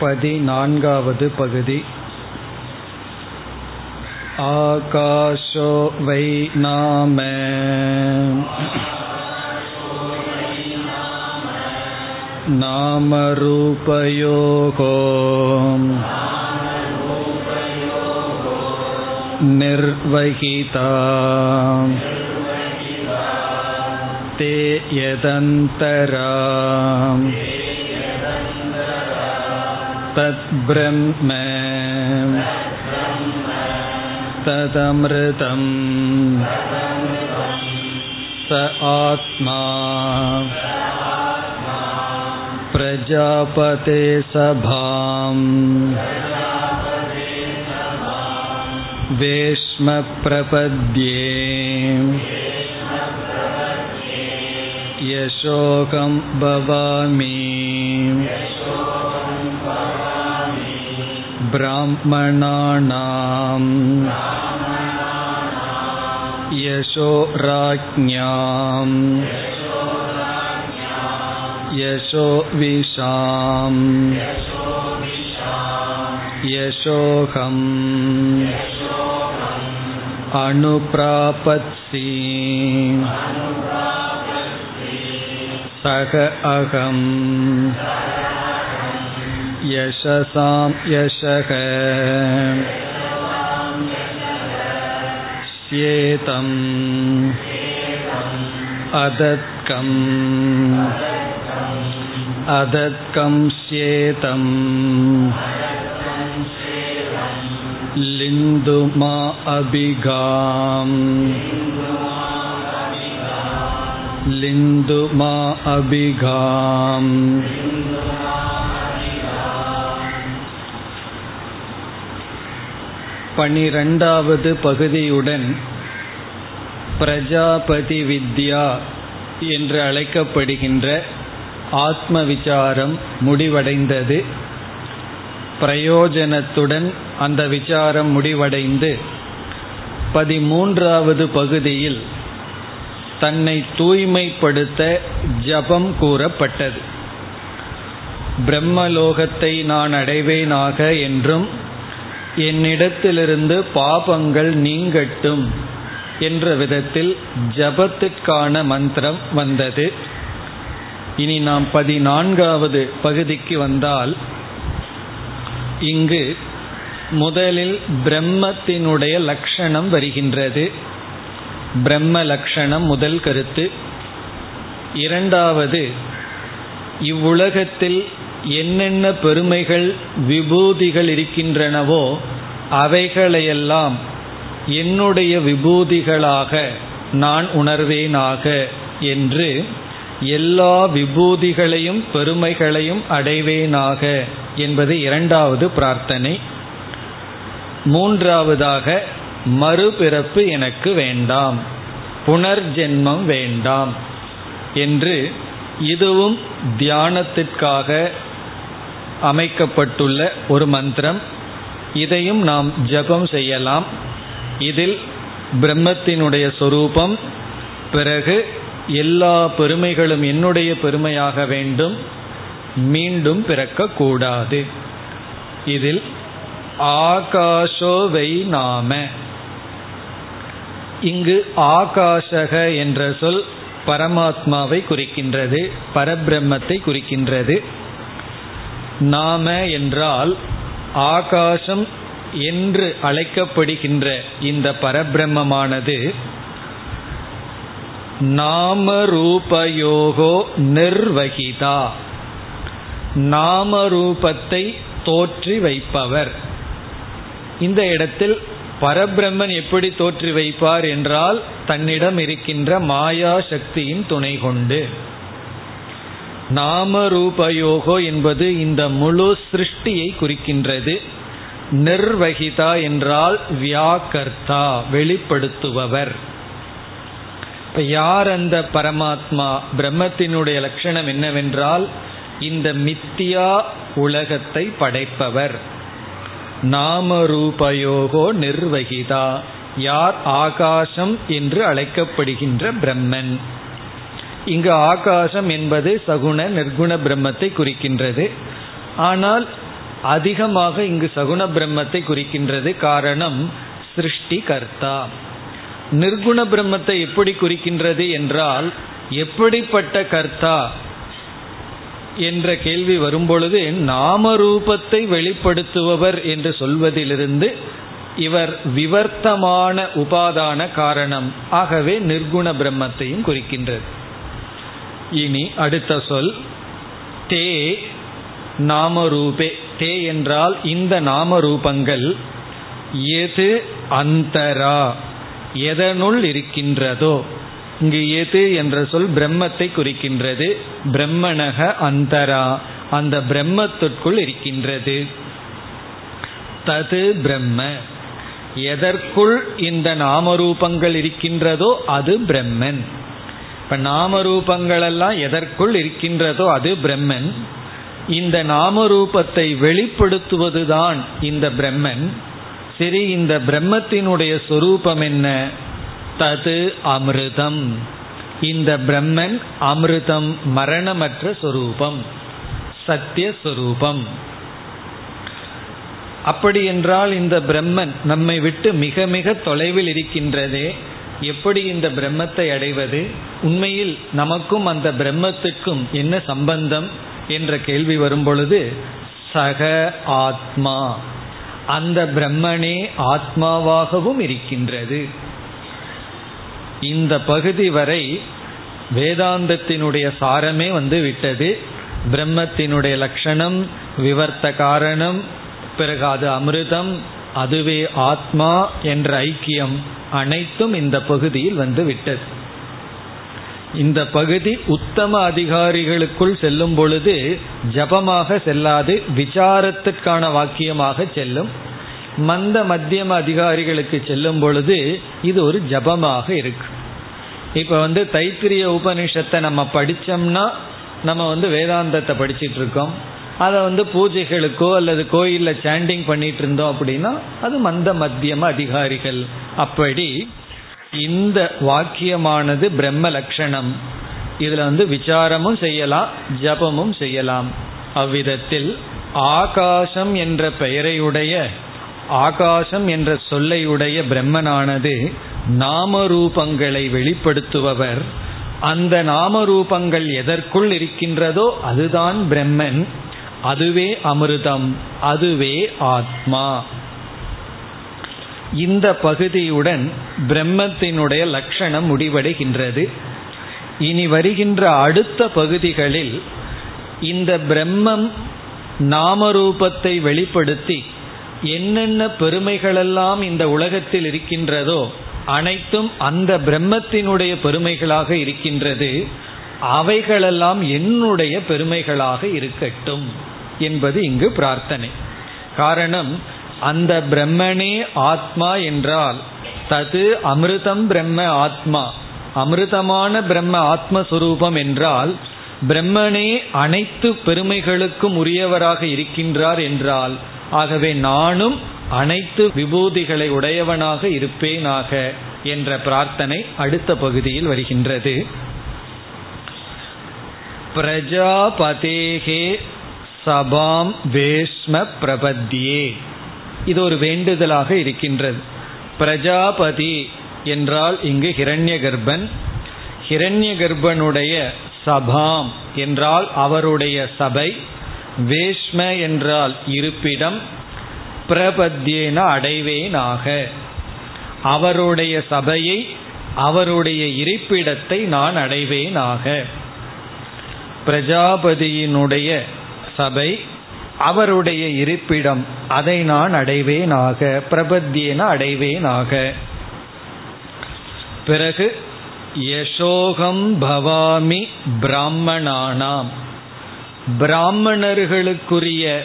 பதிनान्गावद् पगति आकाशो वै नाम नामरूपयोः निर्वहिता ते यदन्तरा तद्ब्रह्म तदमृतम् स आत्मा प्रजापते सभाम् वेश्मप्रपद्ये यशोकं भवामि ब्राह्मणानाम् यशो राज्ञाम् यशो विशाम् यशोऽहम् अनुप्रापत्सि सह अहम् यशसां यशः स्येतम् अदत्कम् अदत्कं स्येतम् लिन्दुमा अभिगाम् लिन्दुमा अभिगाम् பனிரெண்டாவது பகுதியுடன் பிரஜாபதி வித்யா என்று அழைக்கப்படுகின்ற ஆத்ம விசாரம் முடிவடைந்தது. பிரயோஜனத்துடன் அந்த விசாரம் முடிவடைந்து பதிமூன்றாவது பகுதியில் தன்னை தூய்மைப்படுத்த ஜபம் கூறப்பட்டது. பிரம்மலோகத்தை நான் அடைவேனாக என்றும் என்னிடத்திலிருந்து பாபங்கள் நீங்கட்டும் என்ற விதத்தில் ஜபத்திற்கான மந்திரம் வந்தது. இனி நாம் பதினான்காவது பகுதிக்கு வந்தால் இங்கு முதலில் பிரம்மத்தினுடைய லட்சணம் வருகின்றது. பிரம்ம லட்சணம் முதல் கருத்து. இரண்டாவது இவ்வுலகத்தில் என்னென்ன பெருமைகள் விபூதிகள் இருக்கின்றனவோ அவைகளையெல்லாம் என்னுடைய விபூதிகளாக நான் உணர்வேனாக என்று எல்லா விபூதிகளையும் பெருமைகளையும் அடைவேனாக என்பது இரண்டாவது பிரார்த்தனை. மூன்றாவதாக மறுபிறப்பு எனக்கு வேண்டாம் புனர்ஜென்மம் வேண்டாம் என்று இதுவும் தியானத்திற்காக அமைக்கப்பட்டுள்ள ஒரு மந்திரம். இதையும் நாம் ஜபம் செய்யலாம். இதில் பிரம்மத்தினுடைய சொரூபம் பிறகு எல்லா பெருமைகளும் என்னுடைய பெருமையாக வேண்டும் மீண்டும் பிறக்கக்கூடாது. இதில் ஆகாஷோ வை நாம. இங்கு ஆகாஷக என்ற சொல் பரமாத்மாவை குறிக்கின்றது பரபிரம்மத்தை குறிக்கின்றது. நாம என்றால் ஆகாசம் என்று அழைக்கப்படுகின்ற இந்த பரபிரம்மமானது நாமரூபயோகோ நிர்வகிதா. நாமரூபத்தை தோற்றி வைப்பவர். இந்த இடத்தில் பரபிரம்மன் எப்படி தோற்றி வைப்பார் என்றால் தன்னிடம் இருக்கின்ற மாயா சக்தியின் துணை கொண்டு. நாமரூபயோகோ என்பது இந்த முழு சிருஷ்டியை குறிக்கின்றது. நிர்வகிதா என்றால் வியாகர்த்தா வெளிப்படுத்துபவர். இப்ப யார் அந்த பரமாத்மா? பிரம்மத்தினுடைய லட்சணம் என்னவென்றால் இந்த மித்தியா உலகத்தை படைப்பவர். நாமரூபயோகோ நிர்வகிதா யார் ஆகாசம் என்று அழைக்கப்படுகின்ற பிரம்மன். இங்கு ஆகாசம் என்பது சகுண நிர்குண பிரம்மத்தை குறிக்கின்றது. ஆனால் அதிகமாக இங்கு சகுண பிரம்மத்தை குறிக்கின்றது காரணம் சிருஷ்டி கர்த்தா. நிர்குண பிரம்மத்தை எப்படி குறிக்கின்றது என்றால் எப்படிப்பட்ட கர்த்தா என்ற கேள்வி வரும்பொழுது நாமரூபத்தை வெளிப்படுத்துபவர் என்று சொல்வதிலிருந்து இவர் விவர்த்தமான உபாதான காரணம். ஆகவே நிர்குண பிரம்மத்தையும் குறிக்கின்றது. இனி அடுத்த சொல். தே நாமரூபே. தே என்றால் இந்த நாமரூபங்கள் எது அந்தரா? எதனுள் இருக்கின்றதோ? இங்கு எது என்ற சொல் பிரம்மத்தை குறிக்கின்றது. பிரம்மணக அந்தரா. அந்த பிரம்மத்திற்குள் இருக்கின்றது. தது பிரம்ம. எதற்குள் இந்த நாமரூபங்கள் இருக்கின்றதோ அது பிரம்மன். இப்ப நாமரூபங்கள் எல்லாம் எதற்குள் இருக்கின்றதோ அது பிரம்மன். இந்த நாமரூபத்தை வெளிப்படுத்துவதுதான் இந்த பிரம்மன். சரி இந்த பிரம்மத்தினுடைய சொரூபம் என்ன? தது அமிர்தம். இந்த பிரம்மன் அமிர்தம் மரணமற்ற சொரூபம் சத்தியஸ்வரூபம் அப்படி என்றால் இந்த பிரம்மன் நம்மை விட்டு மிக மிக தொலைவில் இருக்கின்றதே. எப்படி இந்த பிரம்மத்தை அடைவது? உண்மையில் நமக்கும் அந்த பிரம்மத்துக்கும் என்ன சம்பந்தம்? என்ற கேள்வி வரும்பொழுது சக ஆத்மா. அந்த பிரம்மனே ஆத்மாவாகவும் இருக்கின்றது. இந்த பகுதி வரை வேதாந்தத்தினுடைய சாரமே வந்து விட்டது. பிரம்மத்தினுடைய லட்சணம் விவர்த்த காரணம் பிறகு அது அமிர்தம் அதுவே ஆத்மா என்ற ஐக்கியம். அனைத்தும் இந்த பகுதியில் வந்து விட்டது. இந்த பகுதி உத்தம அதிகாரிகளுக்குள் செல்லும் பொழுது ஜபமாக செல்லாது விசாரத்திற்கான வாக்கியமாக செல்லும் மந்த மத்தியம அதிகாரிகளுக்கு செல்லும் பொழுது இது ஒரு ஜபமாக இருக்கு. இப்ப வந்து தைத்திரிய உபனிஷத்தை நம்ம படித்தோம்னா நம்ம வந்து வேதாந்தத்தை படிச்சிட்டு இருக்கோம். அதை வந்து பூஜைகளுக்கோ அல்லது கோயிலில் சாண்டிங் பண்ணிட்டு இருந்தோம் அப்படின்னா அது மந்த மத்தியம அதிகாரிகள். அப்படி இந்த வாக்கியமானது பிரம்ம லட்சணம் இதுல வந்து விசாரமும் செய்யலாம் ஜபமும் செய்யலாம். அவ்விதத்தில் ஆகாசம் என்ற பெயரையுடைய ஆகாசம் என்ற சொல்லையுடைய பிரம்மனானது நாமரூபங்களை வெளிப்படுத்துபவர். அந்த நாமரூபங்கள் எதற்குள் இருக்கின்றதோ அதுதான் பிரம்மன். அதுவே அமிர்தம் அதுவே ஆத்மா. இந்த பகுதியுடன் பிரம்மத்தினுடைய லட்சணம் முடிவடைகின்றது. இனி வருகின்ற அடுத்த பகுதிகளில் இந்த பிரம்மம் நாமரூபத்தை வெளிப்படுத்தி என்னென்ன பெருமைகளெல்லாம் இந்த உலகத்தில் இருக்கின்றதோ அனைத்தும் அந்த பிரம்மத்தினுடைய பெருமைகளாக இருக்கின்றது. அவைகளெல்லாம் என்னுடைய பெருமைகளாக இருக்கட்டும் என்பது இங்கு பிரார்த்தனை. காரணம் அந்த பிரம்மனே ஆத்மா என்றால் தது அமிர்தம் பிரம்ம ஆத்மா. அமிர்தமான பிரம்ம ஆத்மஸ்வரூபம் என்றால் பிரம்மனே அனைத்து பெருமைகளுக்கும் உரியவராக இருக்கின்றார் என்றால் ஆகவே நானும் அனைத்து விபூதிகளை உடையவனாக இருப்பேனாக என்ற பிரார்த்தனை அடுத்த பகுதியில் வருகின்றது. பிரஜாபதேகே சபாம் வேஷ்ம பிரபத்தியே. இது ஒரு வேண்டுதலாக இருக்கின்றது. பிரஜாபதி என்றால் இங்கு ஹிரண்ய கர்ப்பன் ஹிரண்ய கர்ப்பனுடைய சபாம் என்றால் அவருடைய சபை. வேஷ்ம என்றால் இருப்பிடம். பிரபத்தியேன அடைவேனாக. அவருடைய சபையை அவருடைய இருப்பிடத்தை நான் அடைவேனாக. பிரஜாபதியினுடைய சபை அவருடைய இருப்பிடம். அதை நான் அடைவேனாக பிரபத்தியன அடைவேனாக. பிறகு யசோகம் பவாமி பிராமணானாம். பிராமணர்களுக்குரிய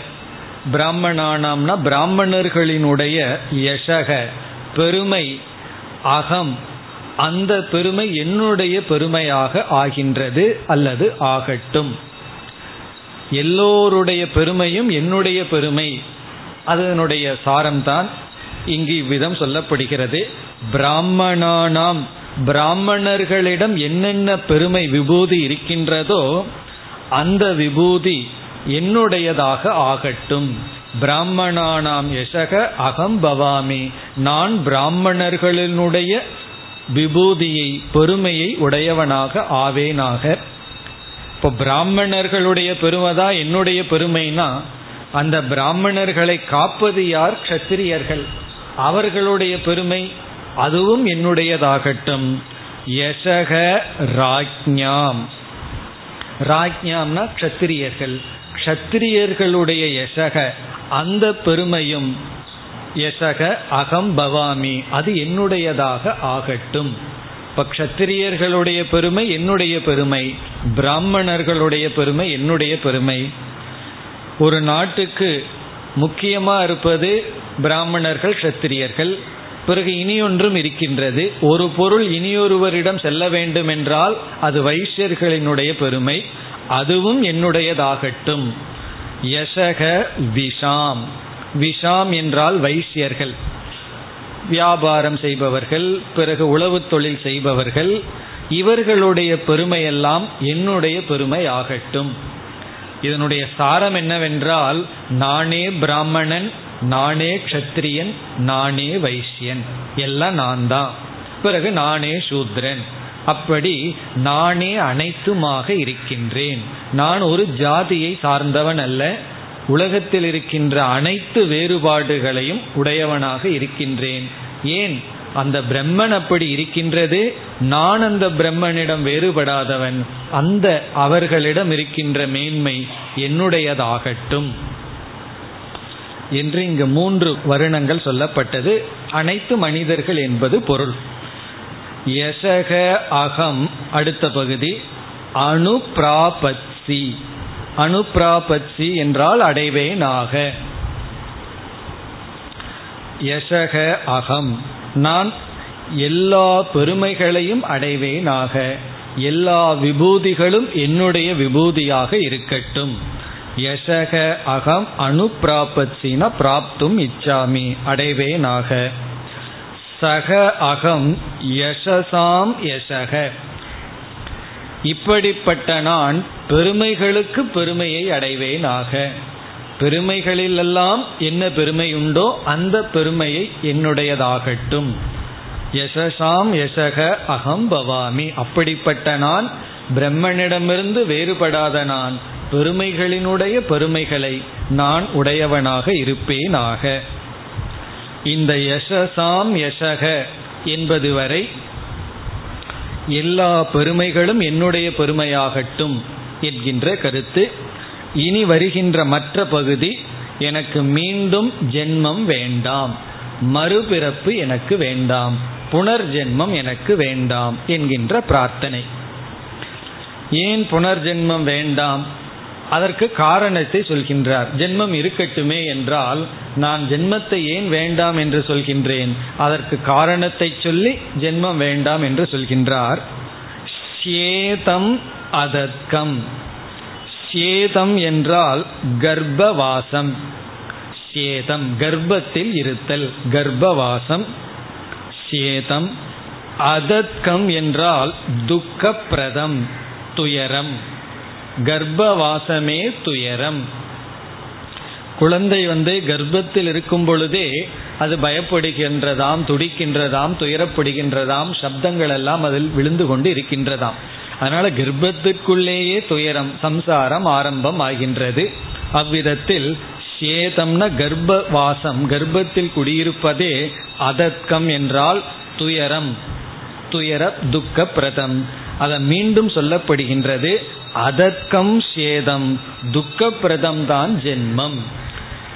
பிராமணானாம்னா பிராமணர்களினுடைய யசக பெருமை அகம் அந்த பெருமை என்னுடைய பெருமையாக ஆகின்றது அல்லது ஆகட்டும். எல்லோருடைய பெருமையும் என்னுடைய பெருமை. அதனுடைய சாரம்தான் இங்கு இவ்விதம் சொல்லப்படுகிறது. பிராமணானாம் பிராமணர்களிடம் என்னென்ன பெருமை விபூதி இருக்கின்றதோ அந்த விபூதி என்னுடையதாக ஆகட்டும். பிராமணானாம் யசக அகம் பவாமி. நான் பிராமணர்களினுடைய விபூதியை பெருமையை உடையவனாக ஆவேனாக. இப்போ பிராமணர்களுடைய பெருமைதா என்னுடைய பெருமைனா அந்த பிராமணர்களை காப்பது யார்? கத்திரியர்கள் அவர்களுடைய பெருமை அதுவும் என்னுடையதாகட்டும். யசக ராஜ்ஞாம். ராஜ்ஞாம்னா கத்திரியர்கள் கத்திரியர்களுடைய யசக அந்த பெருமையும் யசக அகம் பவாமி? அது என்னுடையதாக ஆகட்டும். இப்ப கத்திரியர்களுடைய பெருமை என்னுடைய பெருமை. பிராமணர்களுடைய பெருமை என்னுடைய பெருமை. ஒரு நாட்டுக்கு முக்கியமாக இருப்பது பிராமணர்கள் கத்திரியர்கள் பிறகு இனியொன்றும் இருக்கின்றது. ஒரு பொருள் இனியொருவரிடம் செல்ல வேண்டும் என்றால் அது வைஷ்யர்களினுடைய பெருமை. அதுவும் என்னுடையதாகட்டும். யசக விஷாம். விஷாம் என்றால் வைசியர்கள் வியாபாரம் செய்பவர்கள் பிறகு உளவு தொழில் செய்பவர்கள் இவர்களுடைய பெருமையெல்லாம் என்னுடைய பெருமை ஆகட்டும். இதனுடைய சாரம் என்னவென்றால் நானே பிராமணன் நானே க்ஷத்ரியன் நானே வைசியன் எல்லாம் நான் தான் பிறகு நானே சூத்ரன். அப்படி நானே அனைத்துமாக இருக்கின்றேன். நான் ஒரு ஜாதியை சார்ந்தவன் அல்ல. உலகத்தில் இருக்கின்ற அனைத்து வேறுபாடுகளையும் உடையவனாக இருக்கின்றேன். ஏன்? அந்த பிரம்மன் அப்படி இருக்கின்றது. நான் அந்த பிரம்மனிடம் வேறுபடாதவன். அந்த அவர்களிடம் இருக்கின்ற மேன்மை என்னுடையதாகட்டும். என்று இங்கு மூன்று வருணங்கள் சொல்லப்பட்டது. அனைத்து மனிதர்கள் என்பது பொருள். யசக அகம் அடுத்த பகுதி. அனுப்பிராபத்சி அனுப்பிராபத்சி என்றால் அடைவேனாக. யசக அகம். நான் எல்லா பெருமைகளையும் அடைவேனாக. எல்லா விபூதிகளும் என்னுடைய விபூதியாக இருக்கட்டும். யசக அகம் அனுப்பிராபத்சின பிராப்தும் இச்சாமி. அடைவேனாக. சக அகம் யசசாம் யசக. இப்படிப்பட்ட நான் பெருமைகளுக்கு பெருமையை அடைவேன் ஆக பெருமைகளிலெல்லாம் என்ன பெருமை உண்டோ அந்த பெருமையை என்னுடையதாகட்டும். யசசாம் யசக அகம் பவாமி. அப்படிப்பட்ட நான் பிரம்மனிடமிருந்து வேறுபடாத நான். பெருமைகளினுடைய பெருமைகளை நான் உடையவனாக இருப்பேனாக. இந்த யசசாம் யசக என்பது வரை எல்லா பெருமைகளும் என்னுடைய பெருமையாகட்டும். என்கின்ற கருத்து. இனி வருகின்ற மற்ற பகுதி எனக்கு மீண்டும் ஜென்மம் வேண்டாம். மறுபிறப்பு எனக்கு வேண்டாம். புனர்ஜென்மம் எனக்கு வேண்டாம் என்கின்ற பிரார்த்தனை. ஏன் புனர்ஜென்மம் வேண்டாம்? அதற்கு காரணத்தை சொல்கின்றார். ஜென்மம் இருக்கட்டுமே என்றால் நான் ஜென்மத்தை ஏன் வேண்டாம் என்று சொல்கின்றேன்? அதற்கு காரணத்தை சொல்லி ஜென்மம் வேண்டாம் என்று சொல்கின்றார். சேதம் அதற்கம். சேதம் என்றால் கர்ப்பவாசம். சேதம் கர்ப்பத்தில் இருத்தல் கர்ப்பவாசம். சேதம் அதற்கம் என்றால் துக்கப்பிரதம் துயரம். கர்ப்பவாசமே துயரம். குழந்தை வந்து கர்ப்பத்தில் இருக்கும் பொழுதே அது பயப்படுகின்றதாம் துடிக்கின்றதாம் துயரப்படுகின்றதாம் சப்தங்கள் எல்லாம் அதில் விழுந்து கொண்டு இருக்கின்றதாம். அதனால கர்ப்பத்திற்குள்ளேயே துயரம் சம்சாரம் ஆரம்பம் ஆகின்றது. அவ்விதத்தில் சேதம்ன கர்ப்ப வாசம் கர்ப்பத்தில் குடியிருப்பதே அதற்கம் என்றால் துயரம் துயர துக்க பிரதம் அதை மீண்டும் சொல்லப்படுகின்றது அதற்கம் சேதம் துக்கப்பிரதம் தான் ஜென்மம்.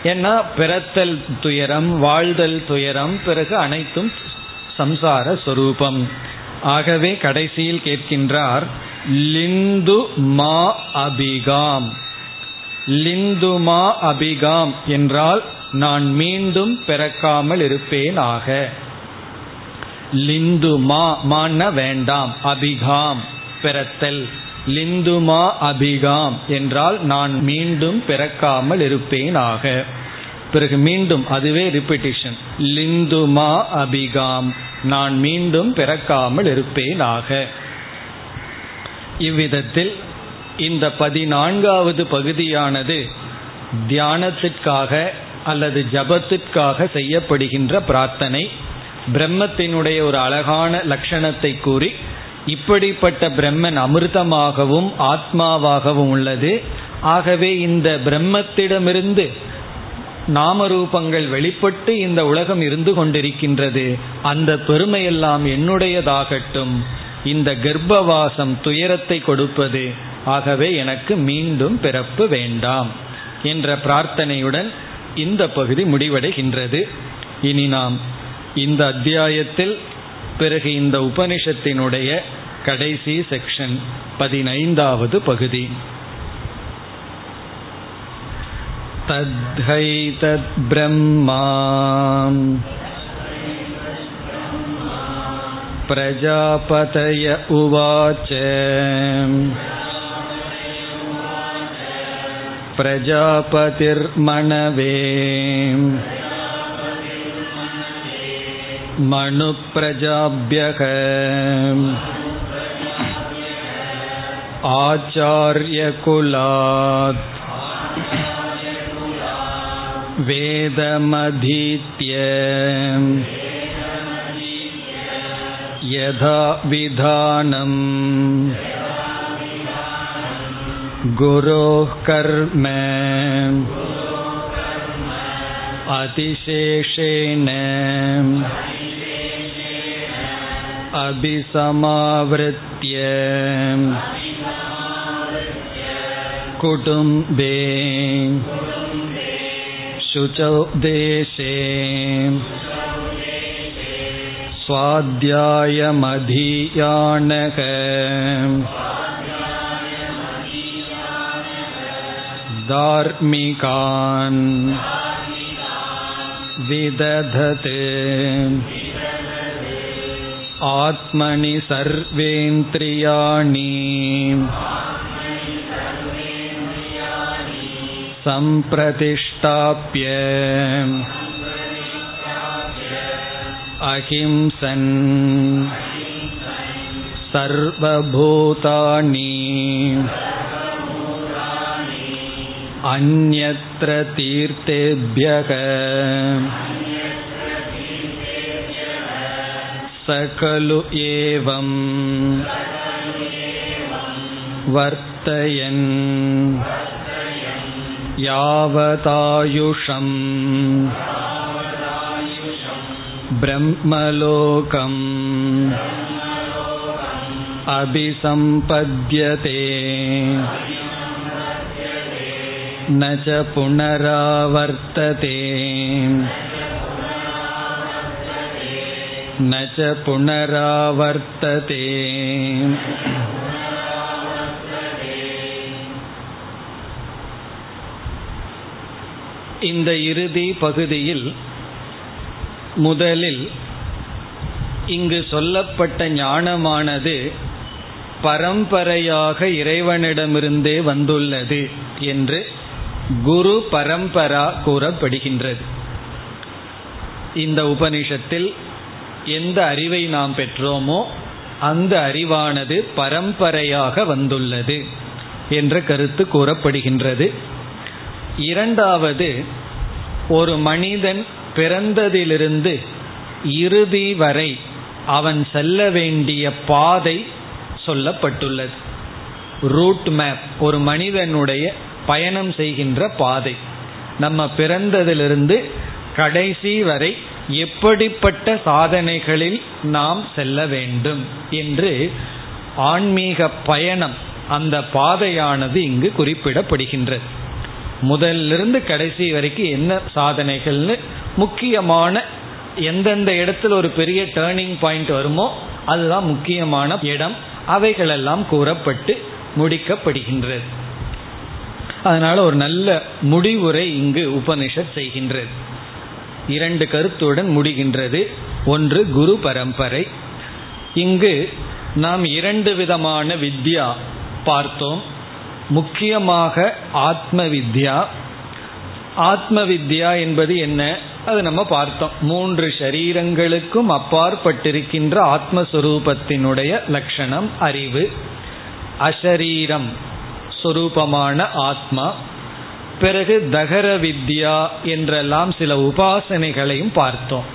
ஏன்னா பிறத்தல் துயரம் வாழ்தல் துயரம் பிறகு அனைத்தும் சம்சார சொரூபம். ஆகவே கடைசியில் கேட்கின்றார் லிந்து மா அபிகாம். லிந்து மா அபிகாம் என்றால் நான் மீண்டும் பிறக்காமல் இருப்பேன் ஆக லிந்து மா மான வேண்டாம் அபிகாம் பிறத்தல். லிந்துமா அபிகாம் என்றால் நான் மீண்டும் பிறக்காமல் இருப்பேன் ஆக பிறகு மீண்டும் அதுவே ரிப்பிட்டிஷன் லிந்துமா அபிகாம் நான் மீண்டும் பிறக்காமல் இருப்பேன் ஆக இவ்விதத்தில் இந்த பதினான்காவது பகுதியானது தியானத்திற்காக அல்லது ஜபத்திற்காக செய்யப்படுகின்ற பிரார்த்தனை. பிரம்மத்தினுடைய ஒரு அழகான லட்சணத்தை கூறி இப்படிப்பட்ட பிரம்மன் அமிர்தமாகவும் ஆத்மாவாகவும் உள்ளது. ஆகவே இந்த பிரம்மத்திடமிருந்து நாமரூபங்கள் வெளிப்பட்டு இந்த உலகம் இருந்து கொண்டிருக்கின்றது. அந்த பெருமையெல்லாம் என்னுடையதாகட்டும். இந்த கர்ப்பவாசம் துயரத்தை கொடுப்பது. ஆகவே எனக்கு மீண்டும் பிறப்பு வேண்டாம் என்ற பிரார்த்தனையுடன் இந்த பகுதி முடிவடைகின்றது. இனி நாம் இந்த அத்தியாயத்தில் பிறகு இந்த உபனிஷத்தினுடைய கடைசி செக்ஷன் பதினைந்தாவது பகுதி तद्धैतद्ब्रह्मा प्रजापतय उवाच प्रजापतिर्मणवे मनुप्रजाभ्यः आचार्यकुलात् वेदमधीत्य यथा विधानम् गुरोः कर्म अतिशेषेण अभिसमावृत्य कुटुम्बे शुचौ देशे स्वाध्यायमधीयानक धार्मिकान् विदधते आत्मनि सर्वेन्द्रियाणि सम्प्रतिष्ठाप्य अहिंसन् सर्वभूतानि अन्यत्र तीर्थेभ्यः खलु एवं वर्तयन् यावतायुषम् ब्रह्मलोकम् अभिसम्पद्यते न च पुनरावर्तते न च पुनरावर्तते இந்த இறுதி பகுதியில் முதலில் இங்கு சொல்லப்பட்ட ஞானமானது பரம்பரையாக இறைவனிடமிருந்தே வந்துள்ளது என்று குரு பரம்பரா கூறப்படுகின்றது இந்த உபனிஷத்தில் எந்த அறிவை நாம் பெற்றோமோ அந்த அறிவானது பரம்பரையாக வந்துள்ளது என்ற கருத்து கூறப்படுகின்றது. இரண்டாவது ஒரு மனிதன் பிறந்ததிலிருந்து இறுதி வரை அவன் செல்ல வேண்டிய பாதை சொல்லப்பட்டுள்ளது. ரூட் மேப் ஒரு மனிதனுடைய பயணம் செய்கின்ற பாதை. நம்ம பிறந்ததிலிருந்து கடைசி வரை எப்படிப்பட்ட சாதனைகளில் நாம் செல்ல வேண்டும் என்று ஆன்மீக பயணம் அந்த பாதையானது இங்கு குறிப்பிடப்படுகின்றது. முதலிருந்து கடைசி வரைக்கும் என்ன சாதனைகள்னு முக்கியமான எந்தெந்த இடத்துல ஒரு பெரிய டேர்னிங் பாயிண்ட் வருமோ அதுதான் முக்கியமான இடம். அவைகளெல்லாம் கூறப்பட்டு முடிக்கப்படுகின்றது. அதனால ஒரு நல்ல முடிவுரை இங்கு உபனிஷத் செய்கின்றது. இரண்டு கருத்துடன் முடிகின்றது. ஒன்று குரு பரம்பரை. இங்கு நாம் இரண்டு விதமான வித்யா பார்த்தோம். முக்கியமாக ஆத்ம வித்யா ஆத்ம வித்யா என்பது என்ன? அது நம்ம பார்த்தோம். மூன்று சரீரங்களுக்கும் அப்பாற்பட்டிருக்கின்ற ஆத்மஸ்வரூபத்தினுடைய லட்சணம் அறிவு. அஷரீரம் சொரூபமான ஆத்மா. பிறகு தகர வித்யா என்றெல்லாம் சில உபாசனைகளையும் பார்த்தோம்.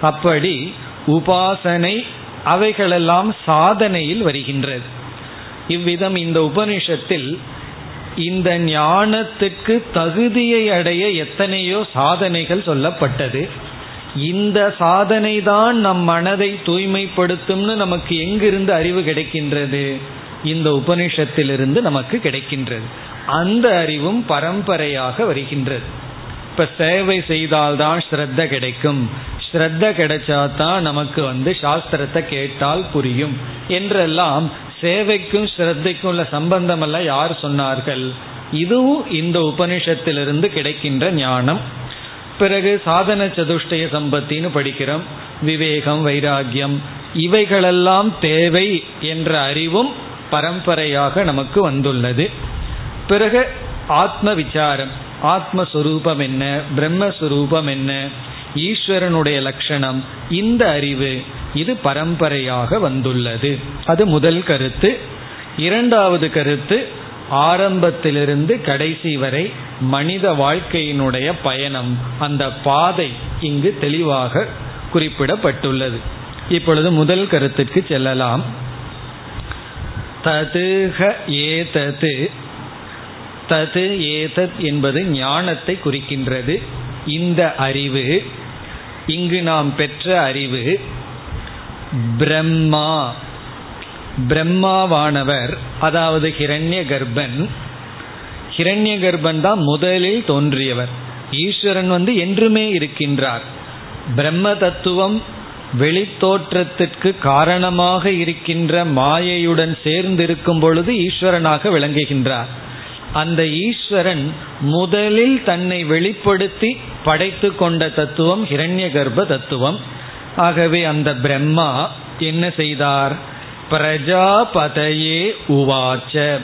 அப்படி உபாசனை அவைகளெல்லாம் சாதனையில் வருகின்றது. இவ்விதம் இந்த உபனிஷத்தில் இந்த ஞானத்துக்கு தகுதியை அடைய எத்தனையோ சாதனைகள் சொல்லப்பட்டது. இந்த சாதனை தான் நம் மனதை தூய்மைப்படுத்தும்னு நமக்கு எங்கிருந்து அறிவு கிடைக்கின்றது? இந்த உபனிஷத்திலிருந்து நமக்கு கிடைக்கின்றது. அந்த அறிவும் பரம்பரையாக வருகின்றது. இப்ப சேவை செய்தால்தான் ஸ்ரத்த கிடைக்கும். ஸ்ரத்த கிடைச்சாதான் நமக்கு வந்து சாஸ்திரத்தை கேட்டால் புரியும். என்றெல்லாம் சேவைக்கும் ஸ்ரத்தைக்கும் உள்ள சம்பந்தம் எல்லாம் யார் சொன்னார்கள்? இதுவும் இந்த உபனிஷத்திலிருந்து கிடைக்கின்ற ஞானம். பிறகு சாதன சதுஷ்டய சம்பத்தின்னு படிக்கிறோம். விவேகம் வைராகியம் இவைகளெல்லாம் தேவை என்ற அறிவும் பரம்பரையாக நமக்கு வந்துள்ளது. பிறகு ஆத்ம விசாரம் ஆத்மஸ்வரூபம் என்ன பிரம்மஸ்வரூபம் என்ன ஈஸ்வரனுடைய லட்சணம் இந்த அறிவு இது பரம்பரையாக வந்துள்ளது. அது முதல் கருத்து. இரண்டாவது கருத்து ஆரம்பத்திலிருந்து கடைசி வரை மனித வாழ்க்கையினுடைய பயணம் அந்த பாதை இங்கு தெளிவாக குறிப்பிடப்பட்டுள்ளது. இப்பொழுது முதல் கருத்துக்கு செல்லலாம். ததுக ஏதது. தது ஏதத் என்பது ஞானத்தை குறிக்கின்றது. இந்த அறிவு இங்கு நாம் பெற்ற அறிவு பிரம்மா. பிரம்மாவானவர் அதாவது ஹிரண்ய கர்ப்பன் ஹிரண்ய கர்ப்பன் தான் முதலில் தோன்றியவர். ஈஸ்வரன் வந்து என்றுமே இருக்கின்றார். பிரம்ம தத்துவம் வெளித்தோற்றத்திற்கு காரணமாக இருக்கின்ற மாயையுடன் சேர்ந்திருக்கும் பொழுது ஈஸ்வரனாக விளங்குகின்றார். அந்த ஈஸ்வரன் முதலில் தன்னை வெளிப்படுத்தி படைத்து கொண்ட தத்துவம் ஹிரண்ய கர்ப்ப தத்துவம். ஆகவே அந்த பிரம்மா என்ன செய்தார்? பிரஜாபதையே உவாச்ச.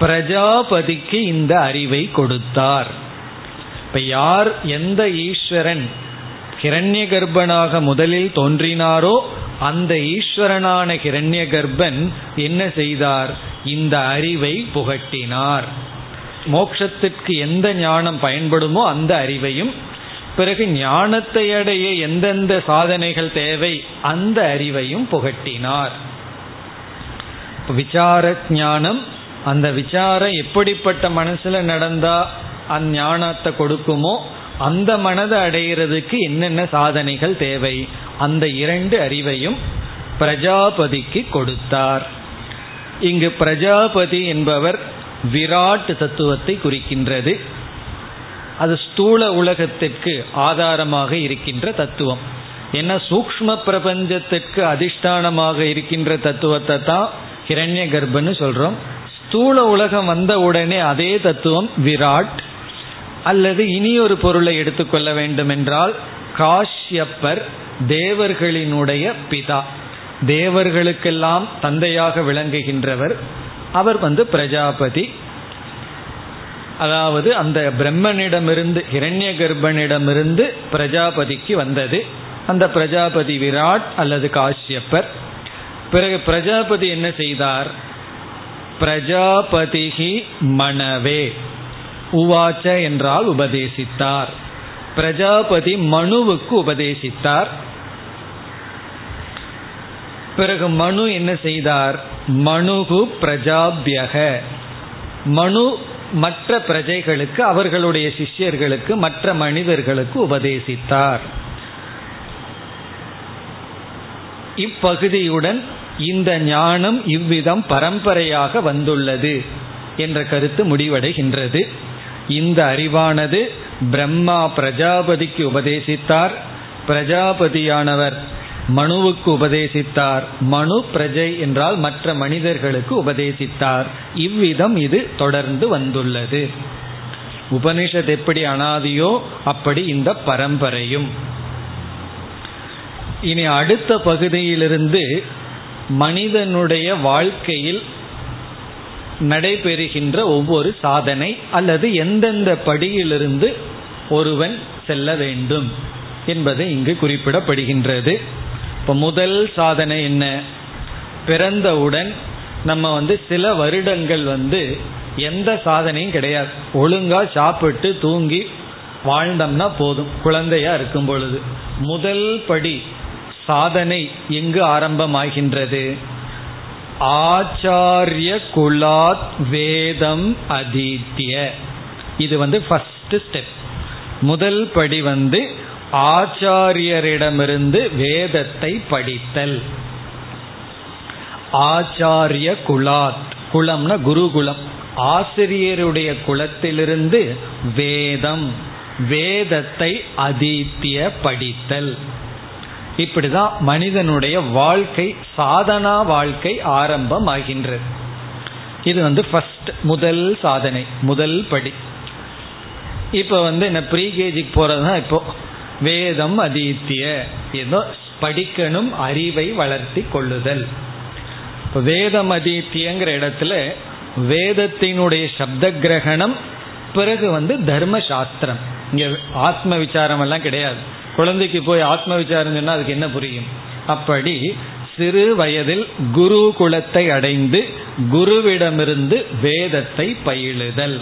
பிரஜாபதிக்கு இந்த அறிவை கொடுத்தார். இப்ப யார் எந்த ஈஸ்வரன் ஹிரண்ய கர்ப்பனாக முதலில் தோன்றினாரோ அந்த ஈஸ்வரனான ஹிரண்ய கர்ப்பன் என்ன செய்தார்? இந்த அறிவை புகட்டினார். மோட்சத்திற்கு எந்த ஞானம் பயன்படுமோ அந்த அறிவையும் பிறகு ஞானத்தை அடைய எந்தெந்த சாதனைகள் தேவை அந்த அறிவையும் புகட்டினார். விசார ஞானம் அந்த விசாரம் எப்படிப்பட்ட மனசுல நடந்தா அந்ஞானத்தை கொடுக்குமோ அந்த மனதை அடைகிறதுக்கு என்னென்ன சாதனைகள் தேவை? அந்த இரண்டு அறிவையும் பிரஜாபதிக்கு கொடுத்தார். இங்கு பிரஜாபதி என்பவர் விராட் தத்துவத்தை குறிக்கின்றது. அது ஸ்தூல உலகத்திற்கு ஆதாரமாக இருக்கின்ற தத்துவம். ஏன்னா சூக்ம பிரபஞ்சத்திற்கு அதிஷ்டானமாக இருக்கின்ற தத்துவத்தை தான் ஹிரண்ய கர்ப்பன்னு சொல்றோம். ஸ்தூல உலகம் வந்த உடனே அதே தத்துவம் விராட் அல்லது இனி ஒரு பொருளை எடுத்துக்கொள்ள வேண்டும் என்றால் காஷ்யப்பர் தேவர்களினுடைய பிதா. தேவர்களுக்கெல்லாம் தந்தையாக விளங்குகின்றவர். அவர் வந்து பிரஜாபதி. அதாவது அந்த பிரம்மனிடமிருந்து ஹிரண்ய கர்ப்பனிடமிருந்து பிரஜாபதிக்கு வந்தது. அந்த பிரஜாபதி விராட் அல்லது காஷ்யப்பர். பிறகு பிரஜாபதி என்ன செய்தார்? பிரஜாபதிகி மனவே உவாச்ச என்றால் உபதேசித்தார். பிரஜாபதி மனுவுக்கு உபதேசித்தார். பிறகு மனு என்ன செய்தார்? மனுகு பிரஜாபியக. மனு மற்ற பிரஜைகளுக்கு அவர்களுடைய சிஷ்யர்களுக்கு மற்ற மனிதர்களுக்கு உபதேசித்தார். இப்பகுதியுடன் இந்த ஞானம் இவ்விதம் பரம்பரையாக வந்துள்ளது என்ற கருத்து முடிவடைகின்றது. இந்த அறிவானது பிரம்மா பிரஜாபதிக்கு உபதேசித்தார். பிரஜாபதியானவர் மனுவுக்கு உபதேசித்தார். மனு பிரஜை என்றால் மற்ற மனிதர்களுக்கு உபதேசித்தார். இவ்விதம் இது தொடர்ந்து வந்துள்ளது. உபனிஷத் எப்படி அனாதியோ அப்படி இந்த பரம்பரையும். இனி அடுத்த பகுதியிலிருந்து மனிதனுடைய வாழ்க்கையில் நடைபெறுகின்ற ஒவ்வொரு சாதனை அல்லது எந்தெந்த படியிலிருந்து ஒருவன் செல்ல வேண்டும் என்பது இங்கு குறிப்பிடப்படுகின்றது. இப்போ முதல் சாதனை என்ன? பிறந்தவுடன் நம்ம வந்து சில வருடங்கள் வந்து எந்த சாதனையும் கிடையாது. ஒழுங்காக சாப்பிட்டு தூங்கி வாழ்ந்தோம்னா போதும். குழந்தையா இருக்கும் பொழுது. முதல் படி சாதனை எங்கு ஆரம்பமாகின்றது? ஆச்சாரிய குலாத் வேதம் அதீத்திய. இது வந்து ஃபர்ஸ்ட் ஸ்டெப் முதல் படி வந்து ஆச்சாரியரிடமிருந்து வேதத்தை படித்தல். ஆச்சாரிய குலாத் குலம்னா குருகுலம். ஆசிரியருடைய குலத்திலிருந்து வேதம் வேதத்தை அதீத்திய படித்தல். இப்படிதான் மனிதனுடைய வாழ்க்கை சாதனா வாழ்க்கை ஆரம்பம் ஆகின்றது இது வந்து ஃபர்ஸ்ட் முதல் சாதனை முதல் படி. இப்போ வந்து என்ன ப்ரீகேஜிக்கு போகிறது தான் இப்போ. வேதம் அதீத்திய ஏதோ படிக்கணும் அறிவை வளர்த்தி கொள்ளுதல். இப்போ வேதம் அதீத்தியங்கிற இடத்துல வேதத்தினுடைய சப்த கிரகணம் பிறகு வந்து தர்ம சாஸ்திரம். இங்கே ஆத்ம விசாரம் எல்லாம் கிடையாது. குழந்தைக்கு போய் ஆத்ம விசாரம் சொன்னா அதுக்கு என்ன புரியும்? அப்படி சிறு வயதில் குரு குலத்தை அடைந்து குருவிடமிருந்து வேதத்தை பயிலுதல்.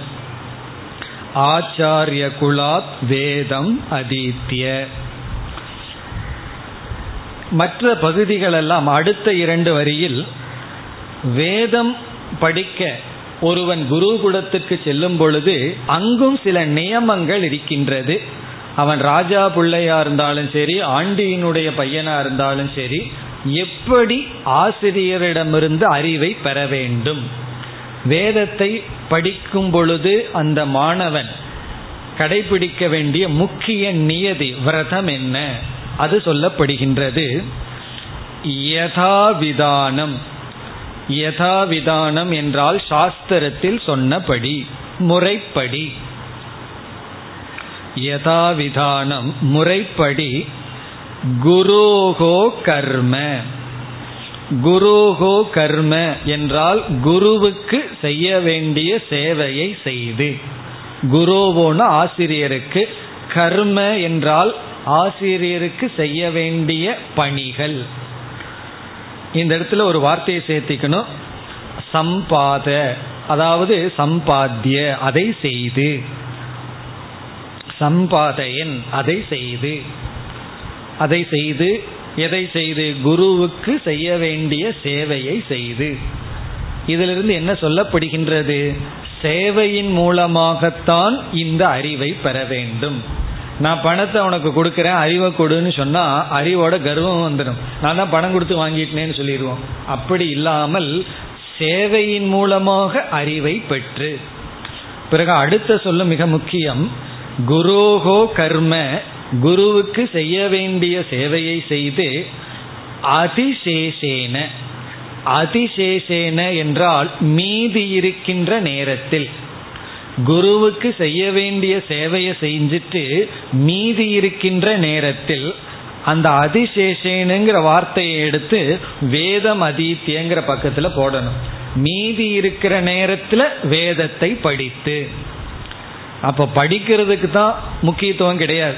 ஆச்சாரிய குலாத் வேதம் அதீத்திய. மற்ற பகுதிகளெல்லாம் அடுத்த இரண்டு வரியில் வேதம் படிக்க ஒருவன் குருகுலத்துக்கு செல்லும் பொழுது அங்கும் சில நியமங்கள் இருக்கின்றது. அவன் ராஜா பிள்ளையா இருந்தாலும் சரி ஆண்டியினுடைய பையனா இருந்தாலும் சரி எப்படி ஆசிரியரிடமிருந்து அறிவை பெற வேண்டும்? வேதத்தை படிக்கும் பொழுது அந்த மாணவன் கடைபிடிக்க வேண்டிய முக்கிய நியதி விரதம் என்ன? அது சொல்லப்படுகின்றது. யதாவிதானம். யதாவிதானம் என்றால் சாஸ்திரத்தில் சொன்னபடி முறைப்படி. யதாவிதானம் முறைப்படி குருகோ கர்ம. குருகோ கர்ம என்றால் குருவுக்கு செய்ய வேண்டிய சேவையை செய்து. குருவோன ஆசிரியருக்கு. கர்ம என்றால் ஆசிரியருக்கு செய்ய வேண்டிய பணிகள். இந்த இடத்துல ஒரு வார்த்தையை சேர்த்திக்கணும். சம்பாத அதாவது சம்பாத்திய அதை செய்து. சம்பாதையன் அதை செய்து. அதை செய்து எதை செய்து? குருவுக்கு செய்ய வேண்டிய சேவையை செய்து. இதிலிருந்து என்ன சொல்லப்படுகின்றது? சேவையின் மூலமாகத்தான் இந்த அறிவை பெற வேண்டும். நான் பணத்தை உனக்கு கொடுக்குறேன் அறிவை கொடுன்னு சொன்னால் அறிவோட கர்வம் வந்துடும் நான் தான் பணம் கொடுத்து வாங்கிட்டேன்னு சொல்லிடுவோம். அப்படி இல்லாமல் சேவையின் மூலமாக அறிவை பெற்று. பிறகு அடுத்த சொல்லும் மிக முக்கியம் குரோகோ கர்ம குருவுக்கு செய்ய வேண்டிய சேவையை செய்து அதிசேஷேன. அதிசேஷேன என்றால் மீதி இருக்கின்ற நேரத்தில். குருவுக்கு செய்ய வேண்டிய சேவையை செஞ்சுட்டு மீதி இருக்கின்ற நேரத்தில் அந்த அதிசேஷனுங்கிற வார்த்தையை எடுத்து வேதம் அதீத்தியங்கிற பக்கத்தில் போடணும். மீதி இருக்கிற நேரத்தில் வேதத்தை படித்து. அப்ப படிக்கிறதுக்கு தான் முக்கியத்துவம் கிடையாது.